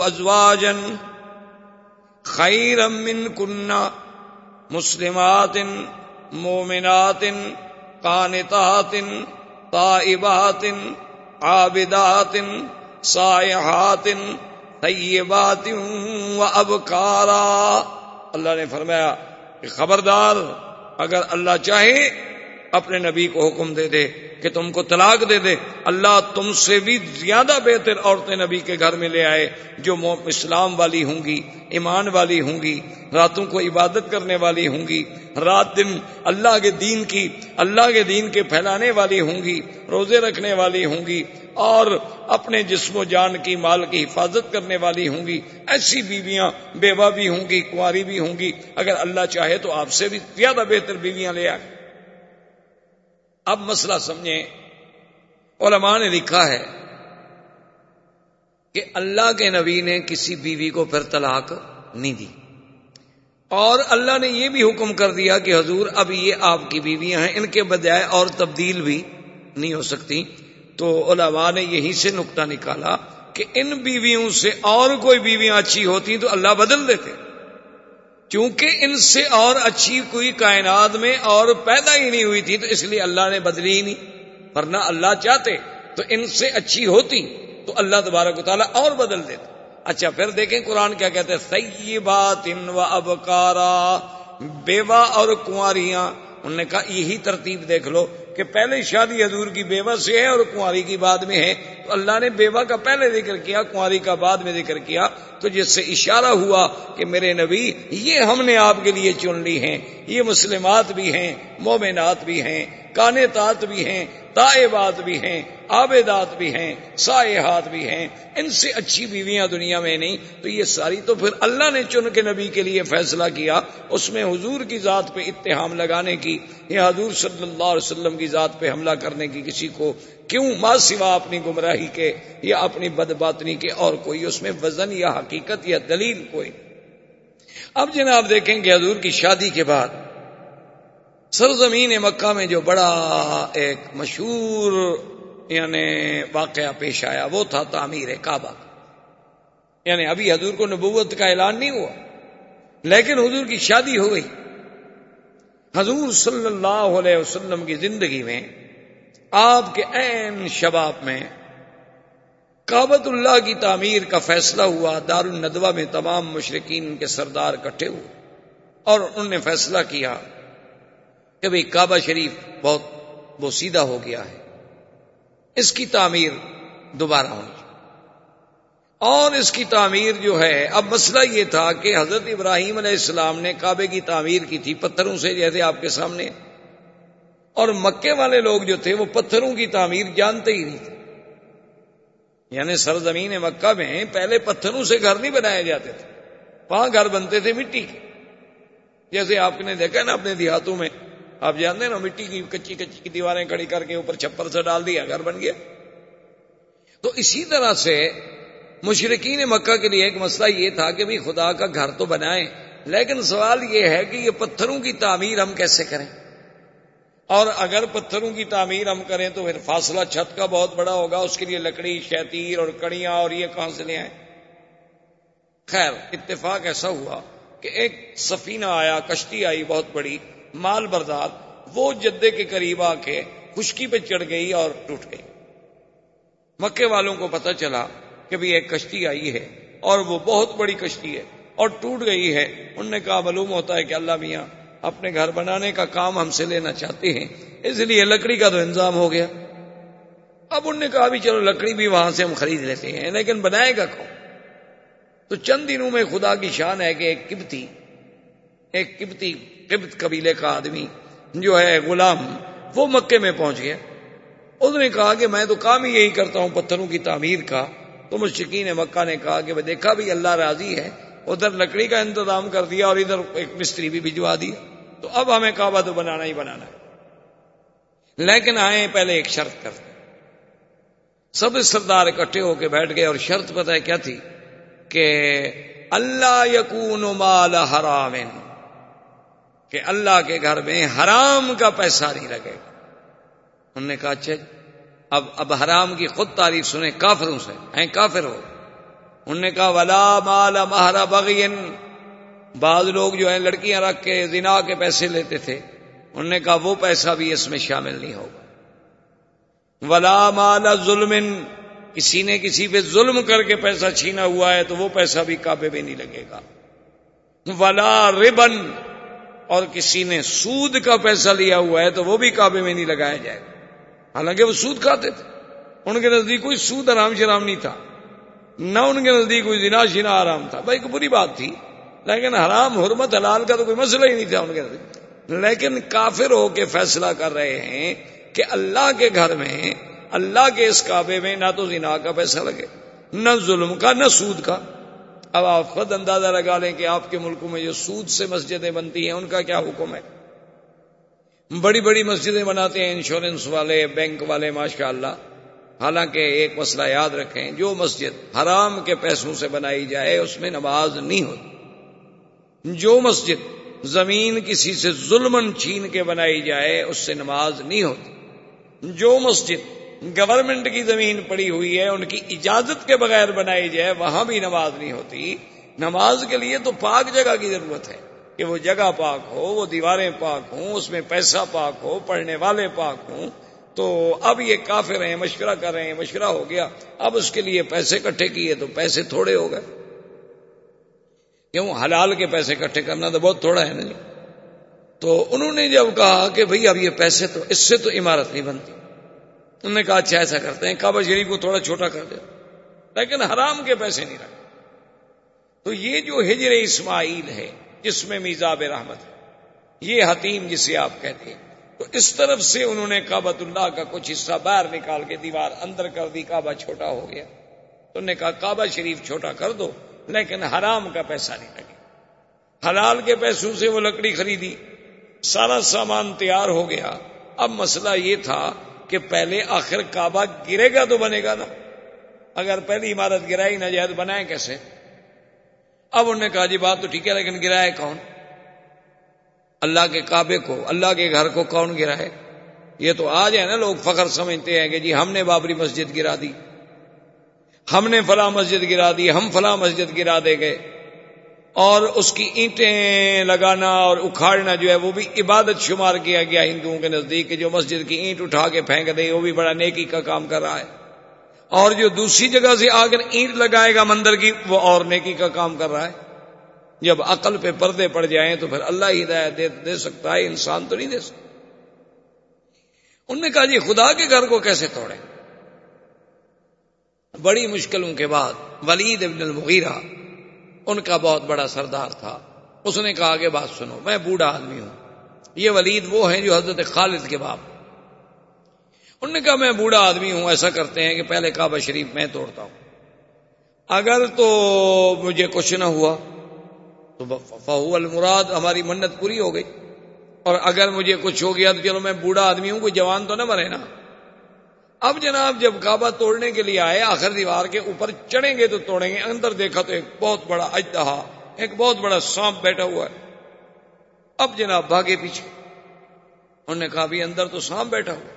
ازواجن خیر من کنہ مسلمات مومنات قانتات طائبات عابدات سائحات طیبات و ابکارا اللہ نے فرمایا کہ خبردار، اگر اللہ چاہے اپنے نبی کو حکم دے دے کہ تم کو طلاق دے دے۔ اللہ تم سے بھی زیادہ بہتر عورتیں نبی کے گھر میں لے آئے جو اسلام والی ہوں گی، ایمان والی ہوں گی، راتوں کو عبادت کرنے والی ہوں گی، رات دن اللہ کے دین کی، اللہ کے دین کے پھیلانے والی ہوں گی، روزے رکھنے والی ہوں گی اور اپنے جسم و جان کی، مال کی حفاظت کرنے والی ہوں گی۔ ایسی بیویاں بیوہ بھی ہوں گی کنواری بھی ہوں گی۔ اگر اللہ چاہے تو آپ سے بھی زیادہ بہتر بیویاں لے آئے۔ اب مسئلہ سمجھیں۔ علماء نے لکھا ہے کہ اللہ کے نبی نے کسی بیوی کو پھر طلاق نہیں دی۔ اور اللہ نے یہ بھی حکم کر دیا کہ حضور اب یہ آپ کی بیویاں ہیں، ان کے بجائے اور تبدیل بھی نہیں ہو سکتی۔ تو علماء نے یہی سے نقطہ نکالا کہ ان بیویوں سے اور کوئی بیویاں اچھی ہوتی تو اللہ بدل دیتے۔ چونکہ ان سے اور اچھی کوئی کائنات میں اور پیدا ہی نہیں ہوئی تھی، تو اس لیے اللہ نے بدلی ہی نہیں۔ ورنہ اللہ چاہتے تو ان سے اچھی ہوتی، تو اللہ تبارک و تعالیٰ اور بدل دیتے۔ اچھا پھر دیکھیں قرآن کیا کہتے ہیں؟ سیبات ان و ابکارا، بیوہ اور کنواریاں۔ انہوں نے کہا، یہی ترتیب دیکھ لو۔ کہ پہلے شادی حضور کی بیوہ سے ہے اور کنواری کی بعد میں ہے، تو اللہ نے بیوہ کا پہلے ذکر کیا، کنواری کا بعد میں ذکر کیا، تو جس سے اشارہ ہوا کہ میرے نبی، یہ ہم نے آپ کے لیے چن لی ہیں، یہ مسلمات بھی ہیں، مومنات بھی ہیں۔ کانتات بھی ہیں تائبات بھی ہیں آبدات بھی ہیں سائحات بھی ہیں۔ ان سے اچھی بیویاں دنیا میں نہیں، تو یہ ساری تو پھر اللہ نے چن کے نبی کے لیے فیصلہ کیا۔ اس میں حضور کی ذات پہ اتحام لگانے کی، یا حضور صلی اللہ علیہ وسلم کی ذات پہ حملہ کرنے کی کسی کو کیوں ماں سوا اپنی گمراہی کے یا اپنی بد باطنی کے اور کوئی اس میں وزن یا حقیقت یا دلیل کوئی۔ اب جناب دیکھیں گے حضور کی شادی کے بعد سرزمین مکہ میں جو بڑا ایک مشہور یعنی واقعہ پیش آیا، وہ تھا تعمیر کعبہ۔ یعنی ابھی حضور کو نبوت کا اعلان نہیں ہوا، لیکن حضور کی شادی ہو گئی۔ حضور صلی اللہ علیہ وسلم کی زندگی میں آپ کے عین شباب میں کابت اللہ کی تعمیر کا فیصلہ ہوا دار الندوہ میں تمام مشرقین کے سردار کٹھے ہوئے اور انہوں نے فیصلہ کیا کہ بھئی کعبہ شریف بہت بوسیدہ ہو گیا ہے۔ اس کی تعمیر دوبارہ ہونی اور اس کی تعمیر جو ہے، اب مسئلہ یہ تھا کہ حضرت ابراہیم علیہ السلام نے کعبے کی تعمیر کی تھی پتھروں سے، جیسے آپ کے سامنے۔ اور مکے والے لوگ جو تھے، وہ پتھروں کی تعمیر جانتے ہی نہیں تھے۔ یعنی سرزمین مکہ میں پہلے پتھروں سے گھر نہیں بنائے جاتے تھے۔ وہاں گھر بنتے تھے مٹی کے۔ جیسے آپ نے دیکھا نا اپنے دیہاتوں میں آپ جانتے ہیں نا مٹی کی کچی کچی کی دیواریں کھڑی کر کے اوپر چھپر سے ڈال دیا، گھر بن گیا۔ تو اسی طرح سے مشرقین مکہ کے لیے ایک مسئلہ یہ تھا کہ بھی خدا کا گھر تو بنائیں، لیکن سوال یہ ہے کہ یہ پتھروں کی تعمیر ہم کیسے کریں؟ اور اگر پتھروں کی تعمیر ہم کریں تو پھر فاصلہ چھت کا بہت بڑا ہوگا، اس کے لیے لکڑی، شیتیر اور کڑیاں اور یہ کہاں سے لے آئے خیر، اتفاق ایسا ہوا کہ ایک سفینہ آیا، کشتی آئی بہت بڑی مال بردار وہ جدے کے قریب آ کے خشکی پہ چڑھ گئی اور ٹوٹ گئی۔ مکے والوں کو پتا چلا کہ بھی ایک کشتی آئی ہے اور وہ بہت بڑی کشتی ہے اور ٹوٹ گئی ہے۔ ان نے کہا، معلوم ہوتا ہے کہ اللہ میاں اپنے گھر بنانے کا کام ہم سے لینا چاہتے ہیں، اس لیے لکڑی کا تو انتظام ہو گیا۔ اب ان نے کہا بھی، چلو لکڑی بھی وہاں سے ہم خرید لیتے ہیں، لیکن بنائے گا کون؟ تو چند دنوں میں خدا کی شان ہے کہ ایک کبتی ایک کبتی قبط قبیلے کا آدمی جو ہے غلام، وہ مکے میں پہنچ گیا۔ اس نے کہا کہ میں تو کام ہی یہی کرتا ہوں، پتھروں کی تعمیر کا۔ تو مشکین مکہ نے کہا کہ دیکھا بھی اللہ راضی ہے، ادھر لکڑی کا انتظام کر دیا اور ادھر ایک مستری بھی بھجوا دیا تو اب ہمیں کعبہ تو بنانا ہی بنانا ہے۔ لیکن آئے پہلے ایک شرط کر سب سردار اکٹھے ہو کے بیٹھ گئے اور شرط پتہ ہے کیا تھی کہ اللہ یقون مال حرام کہ اللہ کے گھر میں حرام کا پیسہ نہیں لگے گا۔ انہوں نے کہا اچھا جی، اب اب حرام کی خود تعریف سنیں، کافروں سے ہیں، کافر ہو۔ انہوں نے کہا، ولا مال مہارا بغین بعض لوگ جو ہیں، لڑکیاں رکھ کے زنا کے پیسے لیتے تھے۔ انہوں نے کہا، وہ پیسہ بھی اس میں شامل نہیں ہوگا۔ ولا مال ظلم۔ کسی نے کسی پہ ظلم کر کے پیسہ چھینا ہوا ہے تو وہ پیسہ بھی کعبے میں نہیں لگے گا۔ ولا ربن اور کسی نے سود کا پیسہ لیا ہوا ہے تو وہ بھی کعبے میں نہیں لگایا جائے گا۔ حالانکہ وہ سود کھاتے تھے۔ ان کے نزدیک کوئی سود آرام شرام نہیں تھا۔ نہ ان کے نزدیک کوئی زنا شنا آرام تھا۔ بھائی کوئی بری بات تھی۔ لیکن حرام، حرمت، حلال کا تو کوئی مسئلہ ہی نہیں تھا ان کے نزدیک۔ لیکن کافر ہو کے فیصلہ کر رہے ہیں کہ اللہ کے گھر میں، اللہ کے اس کعبے میں نہ تو زنا کا پیسہ لگے، نہ ظلم کا، نہ سود کا۔ اب آپ خود اندازہ لگا لیں کہ آپ کے ملکوں میں جو سود سے مسجدیں بنتی ہیں، ان کا کیا حکم ہے؟ بڑی بڑی مسجدیں بناتے ہیں، انشورنس والے، بینک والے ماشاء اللہ حالانکہ ایک مسئلہ یاد رکھیں، جو مسجد حرام کے پیسوں سے بنائی جائے، اس میں نماز نہیں ہوتی۔ جو مسجد زمین کسی سے ظلم چھین کے بنائی جائے، اس سے نماز نہیں ہوتی۔ جو مسجد گورنمنٹ کی زمین پڑی ہوئی ہے، ان کی اجازت کے بغیر بنائی جائے، وہاں بھی نماز نہیں ہوتی۔ نماز کے لیے تو پاک جگہ کی ضرورت ہے کہ وہ جگہ پاک ہو، وہ دیواریں پاک ہوں، اس میں پیسہ پاک ہو، پڑھنے والے پاک ہوں۔ تو اب یہ کافر ہیں، مشورہ کر رہے ہیں، مشورہ ہو گیا۔ اب اس کے لیے پیسے کٹھے کیے تو پیسے تھوڑے ہو گئے۔ کیوں؟ حلال کے پیسے کٹھے کرنا تو بہت تھوڑا ہے نا جی۔ تو انہوں نے جب کہا کہ بھئی اب یہ پیسے تو، اس سے تو عمارت نہیں بنتی۔ انہوں نے کہا اچھا ایسا کرتے ہیں، کعبہ شریف کو تھوڑا چھوٹا کر دے۔ لیکن حرام کے پیسے نہیں رکھتے۔ تو یہ جو ہجر اسماعیل ہے، جس میں میزاب رحمت ہے، یہ حتیم جسے آپ کہتے ہیں۔ تو اس طرف سے انہوں نے کعبۃ اللہ کا کچھ حصہ باہر نکال کے دیوار اندر کر دی، کعبہ چھوٹا ہو گیا۔ تو نے کہا کعبہ شریف چھوٹا کر دو، لیکن حرام کا پیسہ نہیں لگے۔ حلال کے پیسوں سے وہ لکڑی خریدی۔ سارا سامان تیار ہو گیا۔ اب مسئلہ یہ تھا کہ پہلے آخر کعبہ گرے گا تو بنے گا نا۔ اگر پہلی عمارت گرائی نہ جائے تو بنائے کیسے؟ اب انہوں نے کہا جی بات تو ٹھیک ہے، لیکن گرائے کون؟ اللہ کے کعبے کو، اللہ کے گھر کو کون گرا ہے یہ تو آج ہے نا، لوگ فخر سمجھتے ہیں کہ جی ہم نے بابری مسجد گرا دی۔ ہم نے فلاں مسجد گرا دی، ہم فلاں مسجد گرا دے گئے۔ اور اس کی اینٹیں لگانا اور اکھاڑنا جو ہے وہ بھی عبادت شمار کیا گیا ہندوؤں کے نزدیک جو مسجد کی اینٹ اٹھا کے پھینک دے وہ بھی بڑا نیکی کا کام کر رہا ہے۔ اور جو دوسری جگہ سے آ کر اینٹ لگائے گا مندر کی وہ اور نیکی کا کام کر رہا ہے۔ جب عقل پہ پردے پڑ جائیں تو پھر اللہ ہی ہدایت دے, دے سکتا ہے انسان تو نہیں دے سکتا۔ انہوں نے کہا جی خدا کے گھر کو کیسے توڑے بڑی مشکلوں کے بعد ولید ابن المغیرہ ان کا بہت بڑا سردار تھا۔ اس نے کہا کہ بات سنو، میں بوڑھا آدمی ہوں۔ یہ ولید وہ ہیں جو حضرت خالد کے باپ انہوں نے کہا، میں بوڑھا آدمی ہوں، ایسا کرتے ہیں کہ پہلے کعبہ شریف میں توڑتا ہوں۔ اگر تو مجھے کچھ نہ ہوا، تو فہو المراد، ہماری منت پوری ہو گئی۔ اور اگر مجھے کچھ ہو گیا، تو چلو میں بوڑھا آدمی ہوں، کوئی جوان تو نہ مرے نا۔ اب جناب جب کعبہ توڑنے کے لیے آئے، آخر دیوار کے اوپر چڑھیں گے تو توڑیں گے، اندر دیکھا تو ایک بہت بڑا اجدہا، ایک بہت بڑا سانپ بیٹھا ہوا ہے۔ اب جناب بھاگے پیچھے۔ انہوں نے کہا بھی اندر تو سانپ بیٹھا ہوا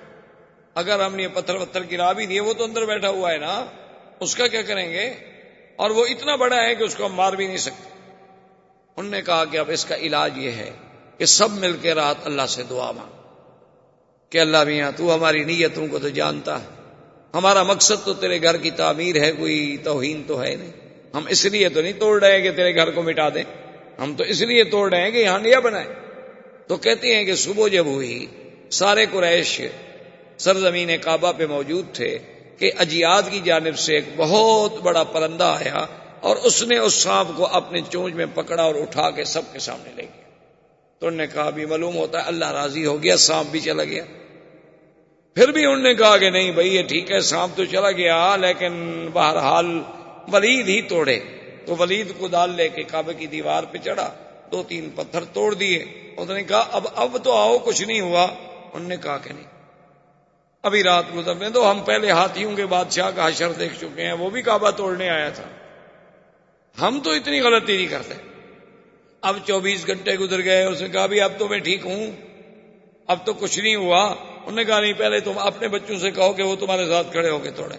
اگر ہم نے پتھر پتھر گرا بھی دیے، وہ تو اندر بیٹھا ہوا ہے نا۔ اس کا کیا کریں گے؟ اور وہ اتنا بڑا ہے کہ اس کو ہم مار بھی نہیں سکتے۔ انہوں نے کہا کہ اب اس کا علاج یہ ہے کہ سب مل کے رات اللہ سے دعا مانگ کہ اللہ میاں، تو ہماری نیتوں کو تو جانتا ہے۔ ہمارا مقصد تو تیرے گھر کی تعمیر ہے، کوئی توہین تو ہے نہیں۔ ہم اس لیے تو نہیں توڑ رہے کہ تیرے گھر کو مٹا دیں۔ ہم تو اس لیے توڑ رہے ہیں کہ یہاں نیا بنائے تو کہتے ہیں کہ صبح جب ہوئی، سارے قریش سرزمین کعبہ پہ موجود تھے کہ اجیاد کی جانب سے ایک بہت بڑا پرندہ آیا اور اس نے اس سانپ کو اپنے چونچ میں پکڑا اور اٹھا کے سب کے سامنے لے گیا۔ تو انہوں نے کہا بھی معلوم ہوتا ہے اللہ راضی ہو گیا، سانپ بھی چلا گیا. پھر بھی انہوں نے کہا کہ نہیں بھائی، یہ ٹھیک ہے، سانپ تو چلا گیا، لیکن بہرحال ولید ہی توڑے۔ تو ولید کو ڈال لے کے کعبے کی دیوار پہ چڑھا، دو تین پتھر توڑ دیے۔ اس نے کہا، اب اب تو آؤ، کچھ نہیں ہوا۔ انہوں نے کہا کہ نہیں۔ ابھی رات گزرنے تو ہم پہلے ہاتھیوں کے بادشاہ کا حشر دیکھ چکے ہیں، وہ بھی کعبہ توڑنے آیا تھا۔ ہم تو اتنی غلطی نہیں کرتے۔ اب چوبیس گھنٹے گزر گئے، اس نے کہا بھی اب تو میں ٹھیک ہوں۔ اب تو کچھ نہیں ہوا۔ انہوں نے کہا نہیں، پہلے تم اپنے بچوں سے کہو کہ وہ تمہارے ساتھ کھڑے ہو کے توڑے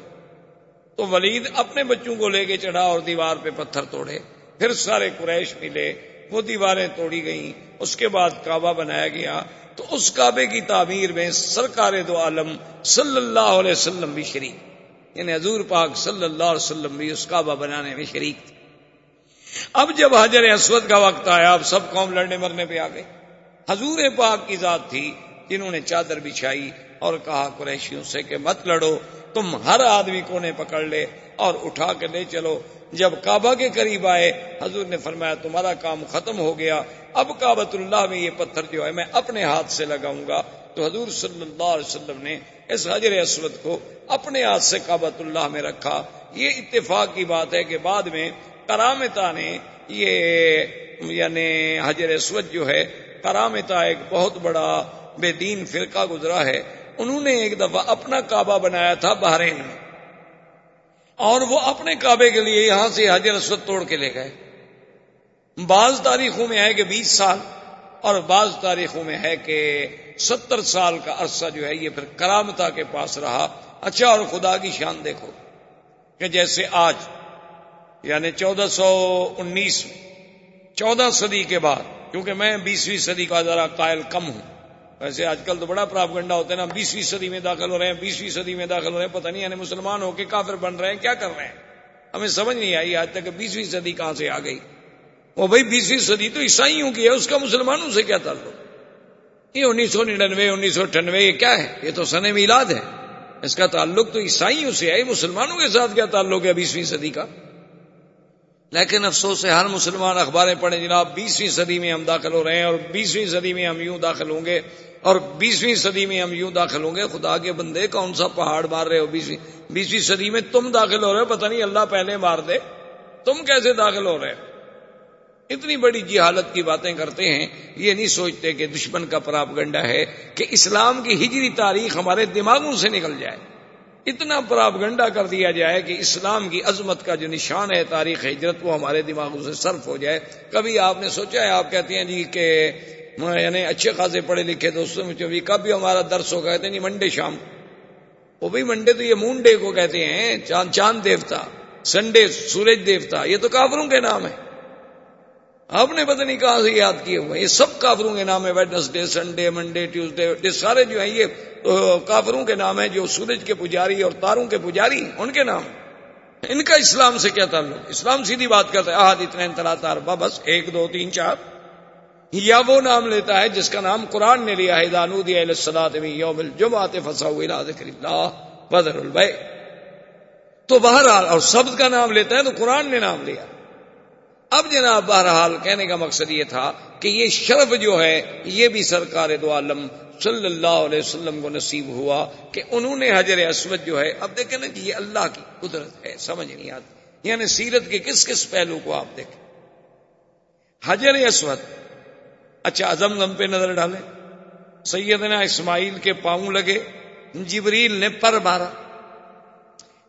تو ولید اپنے بچوں کو لے کے چڑھا اور دیوار پہ پتھر توڑے۔ پھر سارے قریش ملے، وہ دیواریں توڑی گئیں۔ اس کے بعد کعبہ بنایا گیا۔ تو اس کعبے کی تعمیر میں سرکار دو عالم صلی اللہ علیہ وسلم بھی شریک۔ یعنی حضور پاک صلی اللہ علیہ وسلم بھی اس کعبہ بنانے میں شریک تھے۔ اب جب حجر اسود کا وقت آیا، اب سب قوم لڑنے مرنے پہ آ گئے۔ حضور پاک کی ذات تھی، جنہوں نے چادر بچھائی اور کہا قریشیوں سے کہ مت لڑو، تم ہر آدمی کو نے پکڑ لے اور اٹھا کے لے چلو۔ جب کعبہ کے قریب آئے، حضور نے فرمایا، تمہارا کام ختم ہو گیا۔ اب کابت اللہ میں یہ پتھر جو ہے، میں اپنے ہاتھ سے لگاؤں گا۔ تو حضور صلی اللہ علیہ وسلم نے اس حجر اسود کو اپنے ہاتھ سے کابت اللہ میں رکھا۔ یہ اتفاق کی بات ہے کہ بعد میں کرامتا نے یہ یعنی حجر اسود جو ہے کرامتا ایک بہت بڑا بے دین فرقہ گزرا ہے۔ انہوں نے ایک دفعہ اپنا کعبہ بنایا تھا بحرین میں۔ اور وہ اپنے کعبے کے لیے یہاں سے حجر اسود توڑ کے لے گئے۔ بعض تاریخوں میں ہے کہ بیس سال، اور بعض تاریخوں میں ہے کہ ستر سال کا عرصہ جو ہے، یہ پھر کرامتا کے پاس رہا۔ اچھا اور خدا کی شان دیکھو کہ جیسے آج یعنی چودہ سو انیس میں، چودہ صدی کے بعد، کیونکہ میں بیسویں صدی کا ذرا قائل کم ہوں۔ ویسے آج کل تو بڑا پراپ گنڈا ہوتا ہے نا، بیسویں صدی میں داخل ہو رہے ہیں، بیسویں صدی میں داخل ہو رہے ہیں، پتہ نہیں یعنی مسلمان ہو کے کافر بن رہے ہیں، کیا کر رہے ہیں؟ ہمیں سمجھ نہیں آئی آج تک بیسویں صدی کہاں سے آ گئی۔ وہ بھائی بیسویں صدی تو عیسائیوں کی ہے، اس کا مسلمانوں سے کیا تعلق؟ یہ انیس سو ننانوے، انیس سو اٹھانوے، یہ کیا ہے؟ یہ تو سن میلاد ہے۔ اس کا تعلق تو عیسائیوں سے ہے مسلمانوں کے ساتھ کیا تعلق ہے بیسویں صدی کا؟ لیکن افسوس ہے ہر مسلمان اخباریں پڑھیں، جناب، بیسویں صدی میں ہم داخل ہو رہے ہیں اور بیسویں صدی میں ہم یوں داخل ہوں گے اور بیسویں صدی میں ہم یوں داخل ہوں گے، خدا کے بندے، کون سا پہاڑ مار رہے ہو بیسویں؟ بیسویں صدی میں تم داخل ہو رہے ہو، پتہ نہیں اللہ پہلے مار دے، تم کیسے داخل ہو رہے ہو؟ اتنی بڑی جہالت کی باتیں کرتے ہیں، یہ نہیں سوچتے کہ دشمن کا پراپ گنڈا ہے کہ اسلام کی ہجری تاریخ ہمارے دماغوں سے نکل جائے۔ اتنا پراپ گنڈا کر دیا جائے کہ اسلام کی عظمت کا جو نشان ہے، تاریخ ہجرت، وہ ہمارے دماغوں سے صرف ہو جائے۔ کبھی آپ نے سوچا ہے، آپ کہتے ہیں جی کہ یعنی اچھے خاصے پڑھے لکھے دوستوں میں کب بھی ہمارا درس ہو، کہتے ہیں جی منڈے شام۔ وہ بھی منڈے تو یہ مون ڈے کو کہتے ہیں، چاند چاند دیوتا، سنڈے سورج دیوتا، یہ تو کافروں کے نام ہے آپ نے پتہ نہیں کہاں سے یاد کیے ہوئے یہ سب کافروں کے نام ہے ویڈنسڈے سنڈے منڈے ٹیوزڈے سارے جو ہیں، یہ کافروں کے نام ہیں جو سورج کے پجاری اور تاروں کے پجاری، ان کے نام ان کا اسلام سے کیا تعلق؟ اسلام سیدھی بات کرتا ہے آہد اتنا انتلا تار بس، ایک، دو، تین، چار۔ یا وہ نام لیتا ہے جس کا نام قرآن نے لیا ہے دانود یوم الجمعات فسا ذکر اللہ بدر البے تو بہرحال، اور سبز کا نام لیتا ہے تو قرآن نے نام لیا۔ اب جناب بہرحال کہنے کا مقصد یہ تھا کہ یہ شرف جو ہے، یہ بھی سرکار دو عالم صلی اللہ علیہ وسلم کو نصیب ہوا کہ انہوں نے حجر اسود جو ہے، اب دیکھیں نا کہ یہ اللہ کی قدرت ہے، سمجھ نہیں آتی۔ یعنی سیرت کے کس کس پہلو کو آپ دیکھیں۔ حجر اسود اچھا ازم زم پہ نظر ڈالیں۔ سیدنا اسماعیل کے پاؤں لگے، جبریل نے پر مارا۔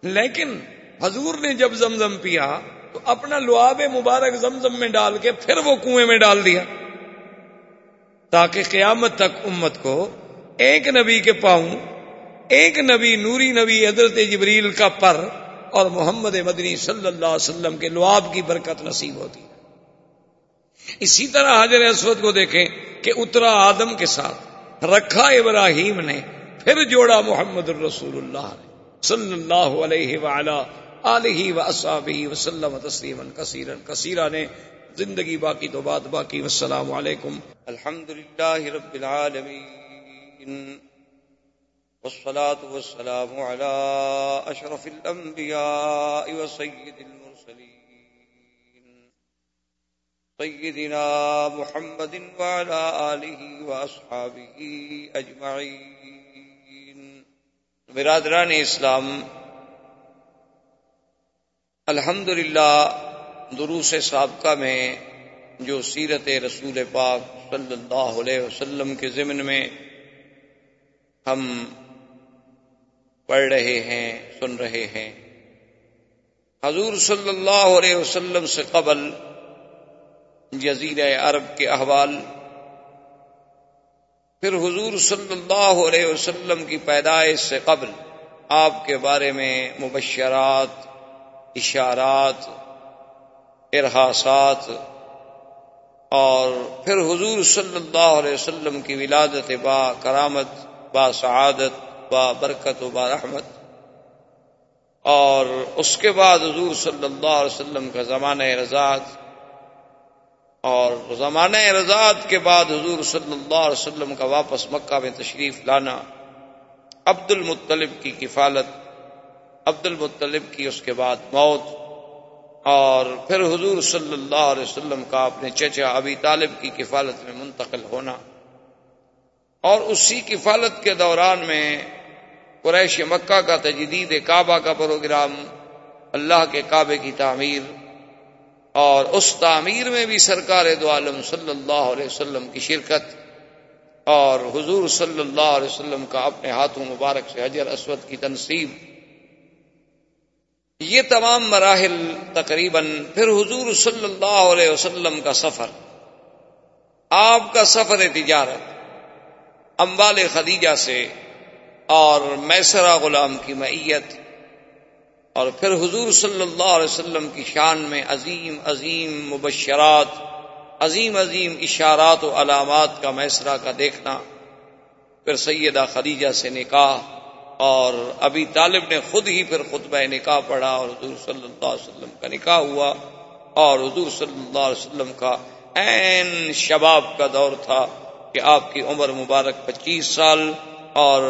لیکن حضور نے جب زمزم پیا تو اپنا لعاب مبارک زمزم میں ڈال کے پھر وہ کنویں میں ڈال دیا۔ تاکہ قیامت تک امت کو ایک نبی کے پاؤں، ایک نبی، نوری نبی حضرت جبریل کا پر اور محمد مدنی صلی اللہ علیہ وسلم کے لعاب کی برکت نصیب ہوتی۔ اسی طرح حضر اسود کو دیکھیں کہ اترا آدم کے ساتھ رکھا ابراہیم نے، پھر جوڑا محمد الرسول اللہ نے۔ صلی اللہ علیہ وعلا آلہ و اصحابہ وسلم تسلیما کثیرا کثیرا نے زندگی باقی تو بات باقی والسلام علیکم. الحمدللہ رب العالمین والصلاة والسلام على أشرف الأنبياء وسيد المرسلين سيدنا محمد وعلى آله وأصحابه أجمعين برادران اسلام الحمد للہ دروس سابقہ میں جو سیرت رسول پاک صلی اللہ علیہ وسلم کے ضمن میں ہم پڑھ رہے ہیں، سن رہے ہیں۔ حضور صلی اللہ علیہ وسلم سے قبل جزیر عرب کے احوال، پھر حضور صلی اللہ علیہ وسلم کی پیدائش سے قبل آپ کے بارے میں مبشرات اشارات، ارحاسات اور پھر حضور صلی اللہ علیہ وسلم کی ولادت با کرامت، با سعادت، با برکت و با رحمت اور اس کے بعد حضور صلی اللہ علیہ وسلم کا زمانہ رضاعت اور زمانہ رضاعت کے بعد حضور صلی اللہ علیہ وسلم کا واپس مکہ میں تشریف لانا عبد المطلب کی کفالت عبد المطلب کی اس کے بعد موت اور پھر حضور صلی اللہ علیہ وسلم کا اپنے چچا ابی طالب کی کفالت میں منتقل ہونا اور اسی کفالت کے دوران میں قریش مکہ کا تجدید کعبہ کا پروگرام اللہ کے کعبے کی تعمیر اور اس تعمیر میں بھی سرکار دو عالم صلی اللہ علیہ وسلم کی شرکت اور حضور صلی اللہ علیہ وسلم کا اپنے ہاتھوں مبارک سے حجر اسود کی تنصیب یہ تمام مراحل تقریباً پھر حضور صلی اللہ علیہ وسلم کا سفر، آپ کا سفر تجارت امبال خدیجہ سے اور میسرا غلام کی معیت اور پھر حضور صلی اللہ علیہ وسلم کی شان میں عظیم عظیم مبشرات، عظیم عظیم اشارات و علامات کا میسرا کا دیکھنا، پھر سیدہ خدیجہ سے نکاح اور ابھی طالب نے خود ہی پھر خطبہ نکاح پڑھا اور حضور صلی اللہ علیہ وسلم کا نکاح ہوا اور حضور صلی اللہ علیہ وسلم کا این شباب کا دور تھا کہ آپ کی عمر مبارک پچیس سال اور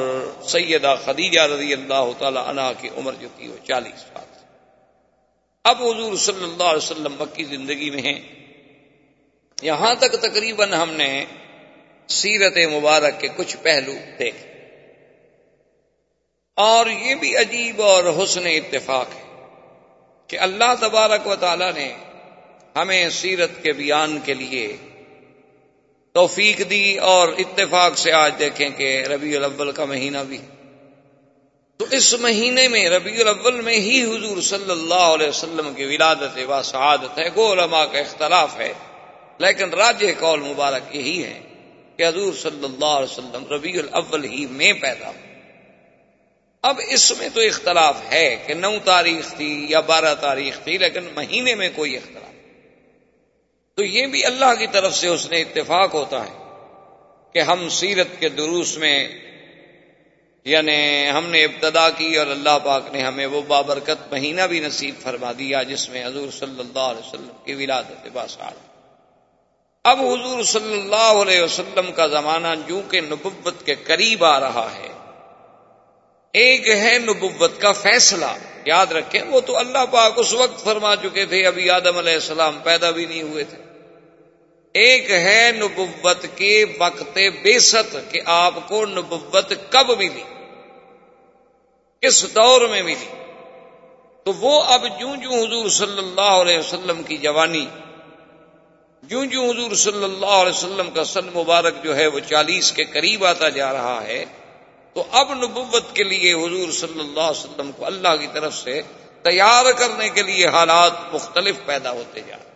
سیدہ خدیجہ رضی اللہ تعالی عنہ کی عمر جو تھی وہ چالیس سال اب حضور صلی اللہ علیہ وسلم مکی زندگی میں ہیں۔ یہاں تک تقریباً ہم نے سیرت مبارک کے کچھ پہلو دیکھے۔ اور یہ بھی عجیب اور حسن اتفاق ہے کہ اللہ تبارک و تعالی نے ہمیں سیرت کے بیان کے لیے توفیق دی اور اتفاق سے آج دیکھیں کہ ربیع الاول کا مہینہ بھی تو اس مہینے میں ربیع الاول میں ہی حضور صلی اللہ علیہ وسلم کی ولادت و سعادت ہے گو علماء کا اختلاف ہے۔ لیکن راج قول مبارک یہی ہے کہ حضور صلی اللہ علیہ وسلم ربیع الاول ہی میں پیدا ہو اب اس میں تو اختلاف ہے کہ نو تاریخ تھی یا بارہ تاریخ تھی، لیکن مہینے میں کوئی اختلاف۔ تو یہ بھی اللہ کی طرف سے اس نے اتفاق ہوتا ہے کہ ہم سیرت کے دروس میں یعنی ہم نے ابتدا کی اور اللہ پاک نے ہمیں وہ بابرکت مہینہ بھی نصیب فرما دیا جس میں حضور صلی اللہ علیہ وسلم کی ولادت باسار اب حضور صلی اللہ علیہ وسلم کا زمانہ جو کہ نبوت کے قریب آ رہا ہے ایک ہے نبوت کا فیصلہ۔ یاد رکھیں، وہ تو اللہ پاک اس وقت فرما چکے تھے، ابھی آدم علیہ السلام پیدا بھی نہیں ہوئے تھے۔ ایک ہے نبوت کے وقت بے ست کہ آپ کو نبوت کب ملی؟ کس دور میں ملی؟ تو وہ اب جوں جوں حضور صلی اللہ علیہ وسلم کی جوانی، جوں جوں حضور صلی اللہ علیہ وسلم کا سن مبارک جو ہے، وہ چالیس کے قریب آتا جا رہا ہے۔ تو اب نبوت کے لیے حضور صلی اللہ علیہ وسلم کو اللہ کی طرف سے تیار کرنے کے لیے حالات مختلف پیدا ہوتے جا رہے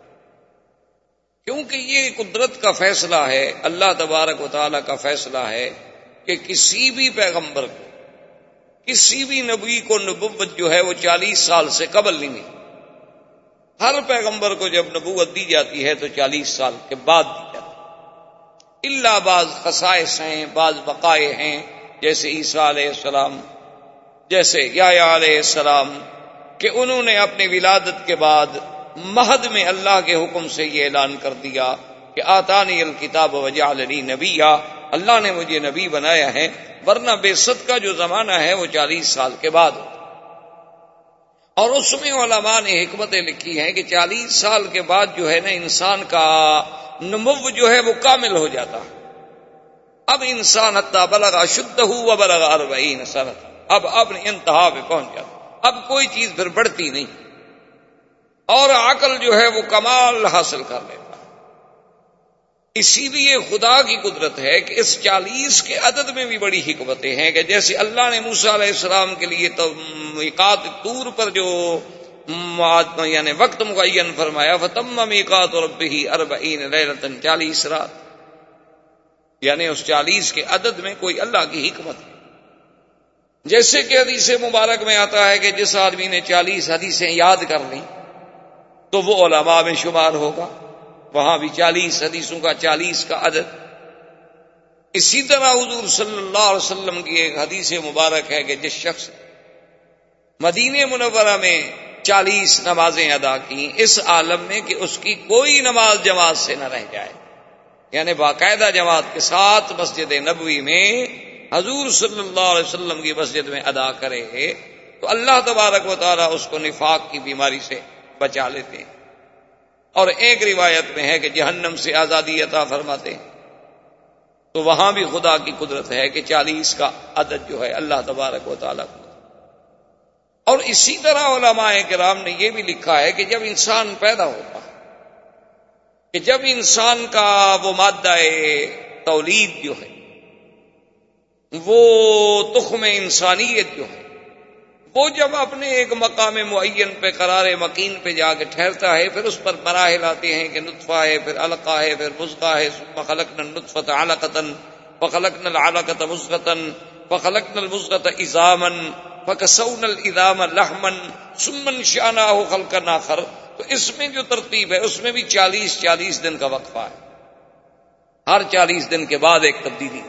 کیونکہ یہ قدرت کا فیصلہ ہے، اللہ تبارک و تعالی کا فیصلہ ہے کہ کسی بھی پیغمبر کو، کسی بھی نبی کو نبوت جو ہے وہ چالیس سال سے قبل نہیں ملی۔ ہر پیغمبر کو جب نبوت دی جاتی ہے تو چالیس سال کے بعد دی جاتی اللہ بعض خسائش ہیں، بعض بقائے ہیں جیسے عیسیٰ علیہ السلام، جیسے یا علیہ السلام، کہ انہوں نے اپنی ولادت کے بعد مہد میں اللہ کے حکم سے یہ اعلان کر دیا کہ آتانی الکتاب وجہ نبی اللہ نے مجھے نبی بنایا ہے، ورنہ بے ست کا جو زمانہ ہے وہ چالیس سال کے بعد۔ اور اس میں علماء نے حکمتیں لکھی ہیں کہ چالیس سال کے بعد جو ہے نا انسان کا نمو جو ہے وہ کامل ہو جاتا۔ ہے اب انسان حتہ بلغا شدھ ہوا بلغا اربعین سنت. اب اب انتہا پہ پہنچ جاتا اب کوئی چیز پھر بڑھتی نہیں. اور عقل جو ہے وہ کمال حاصل کر لیتا اسی لیے خدا کی قدرت ہے کہ اس چالیس کے عدد میں بھی بڑی حکمتیں ہیں کہ جیسے اللہ نے موسا علیہ السلام کے لیے تو میقات طور پر جو یعنی وقت مقین فرمایا، فتم میقات اور اربعین لیلتن چالیس رات۔ یعنی اس چالیس کے عدد میں کوئی اللہ کی حکمت ہے جیسے کہ حدیث مبارک میں آتا ہے کہ جس آدمی نے چالیس حدیثیں یاد کر لی تو وہ علماء میں شمار ہوگا۔ وہاں بھی چالیس حدیثوں کا چالیس کا عدد۔ اسی طرح حضور صلی اللہ علیہ وسلم کی ایک حدیث مبارک ہے کہ جس شخص مدینہ منورہ میں چالیس نمازیں ادا کی اس عالم میں کہ اس کی کوئی نماز جماعت سے نہ رہ جائے۔ یعنی باقاعدہ جماعت کے ساتھ مسجد نبوی میں حضور صلی اللہ علیہ وسلم کی مسجد میں ادا کرے تو اللہ تبارک و تعالیٰ اس کو نفاق کی بیماری سے بچا لیتے ہیں۔ اور ایک روایت میں ہے کہ جہنم سے آزادی عطا فرماتے ہیں۔ تو وہاں بھی خدا کی قدرت ہے کہ چالیس کا عدد جو ہے اللہ تبارک و تعالیٰ کو۔ اور اسی طرح علماء کرام نے یہ بھی لکھا ہے کہ جب انسان پیدا ہوتا ہے کہ جب انسان کا وہ مادہ تولید جو ہے، وہ تخم انسانیت جو ہے، وہ جب اپنے ایک مقام معین پہ، قرار مکین پہ جا کے ٹھہرتا ہے، پھر اس پر مراحل آتے ہیں کہ نطفہ ہے، پھر القا ہے، پھر مسکا ہے خلق نل نطفت علقتن فخلق نل علقت مسقتن فخلق نل مسقت ایزامن لحمن سمن شانہ خلق ناخر تو اس میں جو ترتیب ہے، اس میں بھی چالیس چالیس دن کا وقفہ ہے۔ ہر چالیس دن کے بعد ایک تبدیلی۔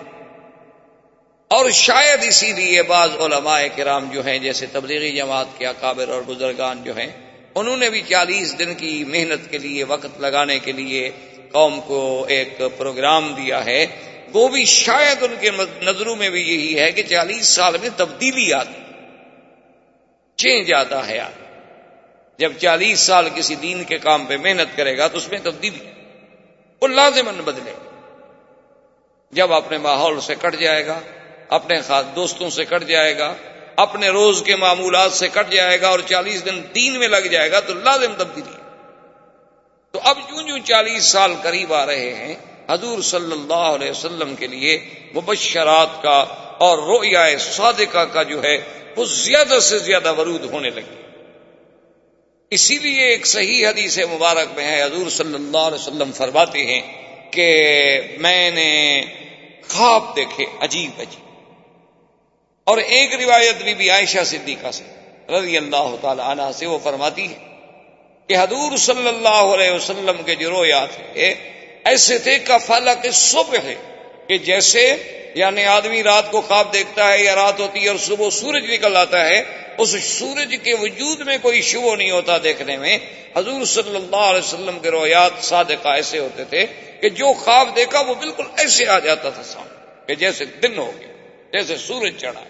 اور شاید اسی لیے بعض علماء کرام جو ہیں، جیسے تبلیغی جماعت کے اکابر اور بزرگان جو ہیں، انہوں نے بھی چالیس دن کی محنت کے لیے، وقت لگانے کے لیے قوم کو ایک پروگرام دیا ہے۔ وہ بھی شاید ان کے نظروں میں بھی یہی ہے کہ چالیس سال میں تبدیلی آتی۔ چینج آتا ہے جب چالیس سال کسی دین کے کام پہ محنت کرے گا تو اس میں تبدیلی وہ لازمن بدلے جب اپنے ماحول سے کٹ جائے گا، اپنے خاص دوستوں سے کٹ جائے گا، اپنے روز کے معمولات سے کٹ جائے گا اور چالیس دن دین میں لگ جائے گا تو لازم تبدیلی۔ تو اب جو جو چالیس سال قریب آ رہے ہیں، حضور صلی اللہ علیہ وسلم کے لیے مبشرات کا اور رویا صادقہ کا جو ہے، وہ زیادہ سے زیادہ ورود ہونے لگے۔ اسی لیے ایک صحیح حدیث مبارک میں ہے حضور صلی اللہ علیہ وسلم فرماتے ہیں کہ میں نے خواب دیکھے عجیب عجیب۔ اور ایک روایت بھی, بھی عائشہ صدیقہ سے رضی اللہ تعالی عنہ سے وہ فرماتی ہے کہ حضور صلی اللہ علیہ وسلم کے جو رویا تھے ایسے تھے کا فلک صبح ہے کہ جیسے یعنی آدمی رات کو خواب دیکھتا ہے یا رات ہوتی ہے اور صبح سورج نکل آتا ہے، اس سورج کے وجود میں کوئی شبو نہیں ہوتا دیکھنے میں۔ حضور صلی اللہ علیہ وسلم کے رویات صادقہ ایسے ہوتے تھے کہ جو خواب دیکھا وہ بالکل ایسے آ جاتا تھا سامنے، کہ جیسے دن ہو گیا، جیسے سورج چڑھا۔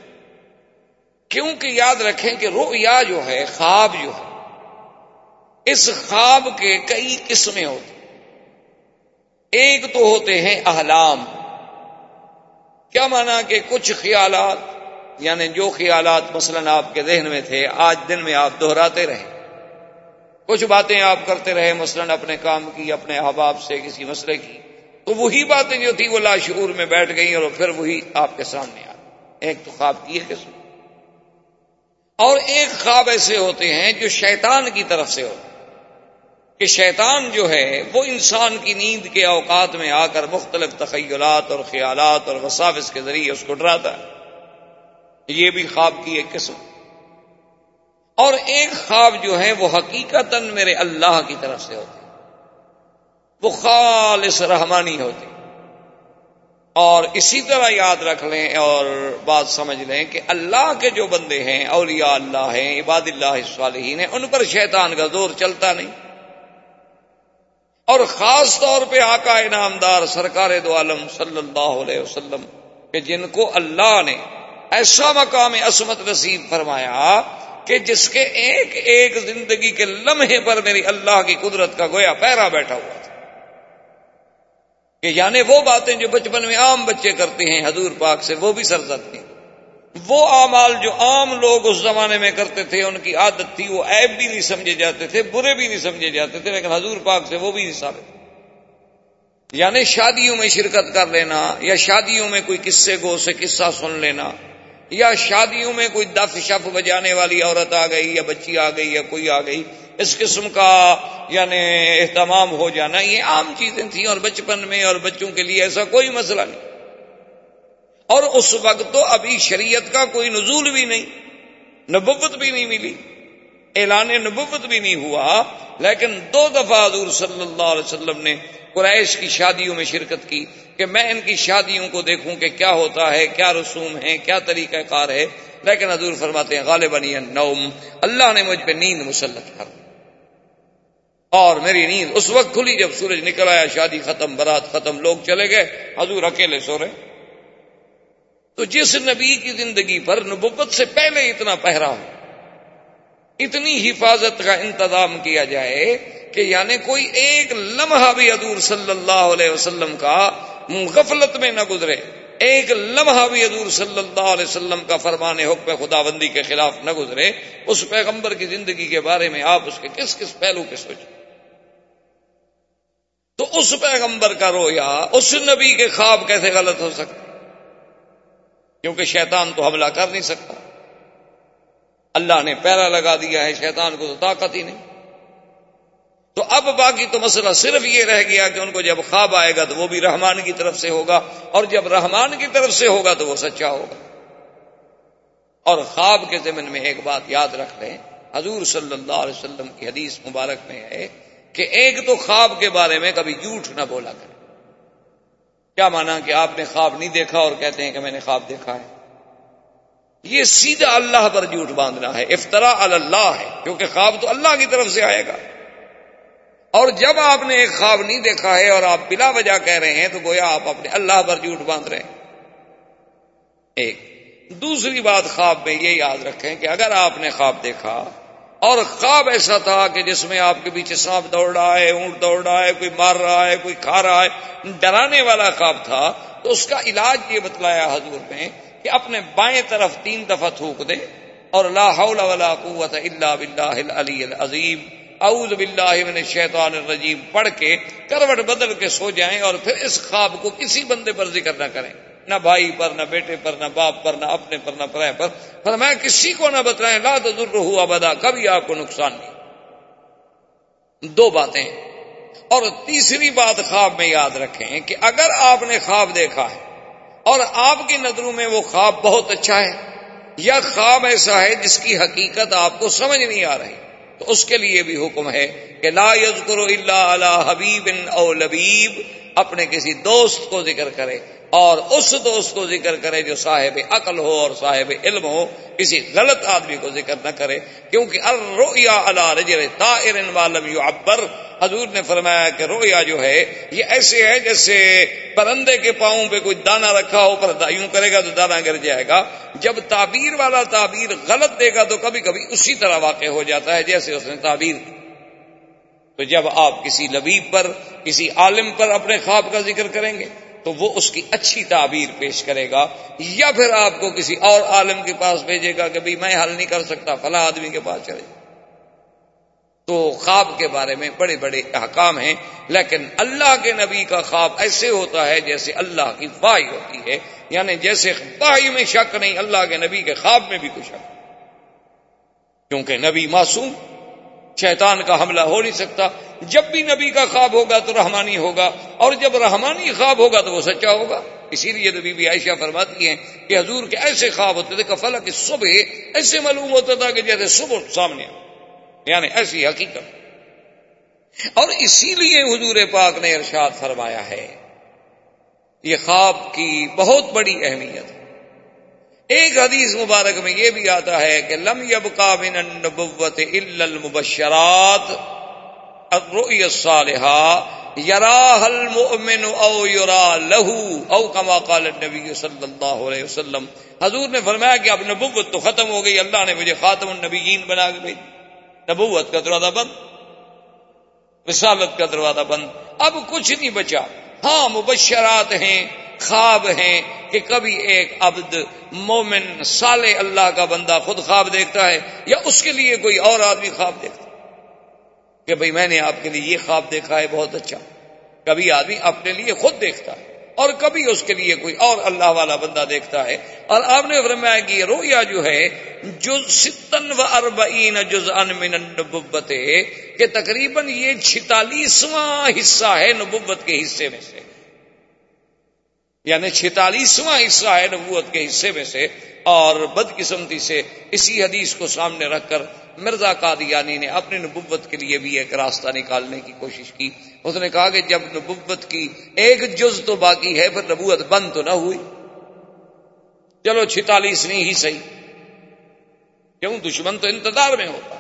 کیونکہ یاد رکھیں کہ رویا جو ہے، خواب جو ہے، اس خواب کے کئی قسمیں ہوتی ایک تو ہوتے ہیں احلام۔ کیا مانا کہ کچھ خیالات یعنی جو خیالات مثلا آپ کے ذہن میں تھے، آج دن میں آپ دہراتے رہے کچھ باتیں آپ کرتے رہے مثلا اپنے کام کی، اپنے احباب سے کسی مسئلے کی۔ تو وہی باتیں جو تھی وہ لاشعور میں بیٹھ گئی اور پھر وہی آپ کے سامنے آ ایک تو خواب کی ہے قسم۔ اور ایک خواب ایسے ہوتے ہیں جو شیطان کی طرف سے ہوتے کہ شیطان جو ہے وہ انسان کی نیند کے اوقات میں آ کر مختلف تخیلات اور خیالات اور وسافس کے ذریعے اس کو ڈراتا ہے۔ یہ بھی خواب کی ایک قسم۔ اور ایک خواب جو ہے وہ حقیقت میرے اللہ کی طرف سے ہوتے وہ خالص رحمانی ہوتی۔ اور اسی طرح یاد رکھ لیں اور بات سمجھ لیں کہ اللہ کے جو بندے ہیں، اولیاء اللہ ہیں، عباد اللہ صالحین ہیں، ان پر شیطان کا زور چلتا نہیں۔ اور خاص طور پہ آقا انعامدار سرکار دو عالم صلی اللہ علیہ وسلم کہ جن کو اللہ نے ایسا مقام عصمت نصیب فرمایا کہ جس کے ایک ایک زندگی کے لمحے پر میری اللہ کی قدرت کا گویا پیرا بیٹھا ہوا تھا۔ کہ یعنی وہ باتیں جو بچپن میں عام بچے کرتے ہیں، حضور پاک سے وہ بھی سرزد ہیں وہ اعمال جو عام لوگ اس زمانے میں کرتے تھے، ان کی عادت تھی، وہ عیب بھی نہیں سمجھے جاتے تھے، برے بھی نہیں سمجھے جاتے تھے، لیکن حضور پاک سے وہ بھی نہیں ثابت۔ یعنی شادیوں میں شرکت کر لینا، یا شادیوں میں کوئی قصے گو سے قصہ سن لینا، یا شادیوں میں کوئی دف شف بجانے والی عورت آ گئی، یا بچی آ گئی، یا کوئی آ گئی، اس قسم کا یعنی اہتمام ہو جانا، یہ عام چیزیں تھیں، اور بچپن میں اور بچوں کے لیے ایسا کوئی مسئلہ نہیں۔ اور اس وقت تو ابھی شریعت کا کوئی نزول بھی نہیں، نبوت بھی نہیں ملی، اعلان نبوت بھی نہیں ہوا۔ لیکن دو دفعہ حضور صلی اللہ علیہ وسلم نے قریش کی شادیوں میں شرکت کی کہ میں ان کی شادیوں کو دیکھوں کہ کیا ہوتا ہے، کیا رسوم ہے کیا طریقہ کار ہے۔ لیکن حضور فرماتے ہیں، غالباً نوم اللہ نے مجھ پہ نیند مسلط کر۔ اور میری نیند اس وقت کھلی جب سورج نکل آیا، شادی ختم برات ختم، لوگ چلے گئے، حضور اکیلے سو رہے۔ تو جس نبی کی زندگی پر نبوت سے پہلے اتنا پہرا ہو اتنی حفاظت کا انتظام کیا جائے کہ یعنی کوئی ایک لمحہ بھی حضور صلی اللہ علیہ وسلم کا غفلت میں نہ گزرے، ایک لمحہ بھی حضور صلی اللہ علیہ وسلم کا فرمان حکم خدا بندی کے خلاف نہ گزرے، اس پیغمبر کی زندگی کے بارے میں آپ اس کے کس کس پہلو پہ سوچیں۔ تو اس پیغمبر کا رویا، اس نبی کے خواب کیسے غلط ہو سکتا کیونکہ شیطان تو حملہ کر نہیں سکتا۔ اللہ نے پیرا لگا دیا ہے، شیطان کو تو طاقت ہی نہیں۔ تو اب باقی تو مسئلہ صرف یہ رہ گیا کہ ان کو جب خواب آئے گا تو وہ بھی رحمان کی طرف سے ہوگا، اور جب رحمان کی طرف سے ہوگا تو وہ سچا ہوگا۔ اور خواب کے ضمن میں ایک بات یاد رکھ لیں، حضور صلی اللہ علیہ وسلم کی حدیث مبارک میں ہے کہ ایک تو خواب کے بارے میں کبھی جھوٹ نہ بولا کرے کیا مانا کہ آپ نے خواب نہیں دیکھا اور کہتے ہیں کہ میں نے خواب دیکھا ہے؟ یہ سیدھا اللہ پر جھوٹ باندھنا ہے افطرا اللہ ہے، کیونکہ خواب تو اللہ کی طرف سے آئے گا۔ اور جب آپ نے ایک خواب نہیں دیکھا ہے اور آپ بلا وجہ کہہ رہے ہیں، تو گویا آپ اپنے اللہ پر جھوٹ باندھ رہے ہیں۔ ایک، دوسری بات خواب میں یہ یاد رکھیں کہ اگر آپ نے خواب دیکھا اور خواب ایسا تھا کہ جس میں آپ کے پیچھے سانپ دوڑ رہا ہے، اونٹ دوڑ رہا ہے، کوئی مار رہا ہے، کوئی کھا رہا ہے، ڈرانے والا خواب تھا، تو اس کا علاج یہ بتلایا حضور نے کہ اپنے بائیں طرف تین دفعہ تھوک دے اور لا حول ولا قوت الا باللہ العلی العظیم، اعوذ باللہ من الشیطان الرجیم، پڑھ کے کروٹ بدل کے سو جائیں اور پھر اس خواب کو کسی بندے پر ذکر نہ کریں۔ نہ بھائی پر، نہ بیٹے پر، نہ باپ پر، نہ اپنے پر، نہ پرائے پر۔ پر میں کسی کو نہ بتلائیں، لا تضر ہوا بدا کبھی آپ کو نقصان نہیں۔ دو باتیں اور تیسری بات خواب میں یاد رکھیں کہ اگر آپ نے خواب دیکھا ہے اور آپ کی نظروں میں وہ خواب بہت اچھا ہے یا خواب ایسا ہے جس کی حقیقت آپ کو سمجھ نہیں آ رہی تو اس کے لیے بھی حکم ہے کہ لا یذکر الا علی حبیب او لبیب، اپنے کسی دوست کو ذکر کرے اور اس دوست کو ذکر کرے جو صاحب عقل ہو اور صاحب علم ہو، کسی غلط آدمی کو ذکر نہ کرے، کیونکہ الرؤیا علی رجل طائر ولم یعبر حضور نے فرمایا کہ رویا جو ہے، یہ ایسے ہے جیسے پرندے کے پاؤں پہ کوئی دانا رکھا ہو پر یوں کرے گا تو دانا گر جائے گا۔ جب تعبیر والا تعبیر غلط دے گا تو کبھی کبھی اسی طرح واقع ہو جاتا ہے جیسے اس نے تعبیر۔ تو جب آپ کسی لبیب پر، کسی عالم پر اپنے خواب کا ذکر کریں گے، تو وہ اس کی اچھی تعبیر پیش کرے گا۔ یا پھر آپ کو کسی اور عالم کے پاس بھیجے گا کہ میں حل نہیں کر سکتا، فلاں آدمی کے پاس چلے۔ تو خواب کے بارے میں بڑے بڑے احکام ہیں، لیکن اللہ کے نبی کا خواب ایسے ہوتا ہے جیسے اللہ کی واہی ہوتی ہے یعنی جیسے واہی میں شک نہیں، اللہ کے نبی کے خواب میں بھی کچھ شک کیونکہ نبی معصوم، شیطان کا حملہ ہو نہیں سکتا۔ جب بھی نبی کا خواب ہوگا تو رحمانی ہوگا، اور جب رحمانی خواب ہوگا تو وہ سچا ہوگا۔ اسی لیے تو بی بی عائشہ فرماتی ہیں کہ حضور کے ایسے خواب ہوتے تھے کفلا کہ صبح ایسے معلوم ہوتا تھا کہ جیسے صبح سامنے یعنی ایسی حقیقت۔ اور اسی لیے حضور پاک نے ارشاد فرمایا ہے، یہ خواب کی بہت بڑی اہمیت۔ ہے ایک حدیث مبارک میں یہ بھی آتا ہے کہ لم يبقى من النبوت الا المبشرات الرؤيا الصالحه يراها المؤمن او يرى له او كما قال النبي صلی اللہ علیہ وسلم۔ حضور نے فرمایا کہ اب نبوت تو ختم ہو گئی، اللہ نے مجھے خاتم النبیین بنا کے بھیج نبوت کا دروازہ بند، رسالت کا دروازہ بند۔ اب کچھ نہیں بچا۔ ہاں مبشرات ہیں، خواب ہیں کہ کبھی ایک عبد، مومن، صالح اللہ کا بندہ خود خواب دیکھتا ہے یا اس کے لیے کوئی اور آدمی خواب دیکھتا ہے۔ کہ بھئی میں نے آپ کے لیے یہ خواب دیکھا ہے، بہت اچھا۔ کبھی آدمی اپنے لیے خود دیکھتا ہے۔ اور کبھی اس کے لیے کوئی اور اللہ والا بندہ دیکھتا ہے۔ اور آپ نے فرمایا کہ یہ رویا جو ہے جز ستن و اربعین جز ان من النبوت کہ تقریباً یہ چھتالیسواں حصہ ہے نبوت کے حصے میں سے۔ یعنی چھتالیسواں حصہ ہے نبوت کے حصے میں سے۔ اور بدقسمتی سے اسی حدیث کو سامنے رکھ کر مرزا قادیانی نے اپنی نبوت کے لیے بھی ایک راستہ نکالنے کی کوشش کی۔ اس نے کہا کہ جب نبوت کی ایک جز تو باقی ہے، پھر نبوت بند تو نہ ہوئی۔ چلو چھتالیس نہیں، ہی صحیح۔ کیوں؟ دشمن تو انتظار میں ہوتا۔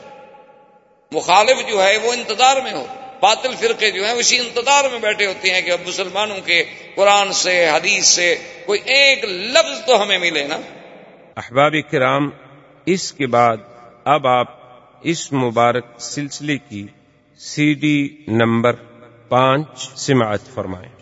مخالف جو ہے، وہ انتظار میں ہوتا باطل فرقے جو ہیں اسی انتظار میں بیٹھے ہوتے ہیں کہ اب مسلمانوں کے قرآن سے، حدیث سے کوئی ایک لفظ تو ہمیں ملے نا۔ احباب کرام، اس کے بعد اب آپ اس مبارک سلسلے کی سی ڈی نمبر پانچ سماعت فرمائیں۔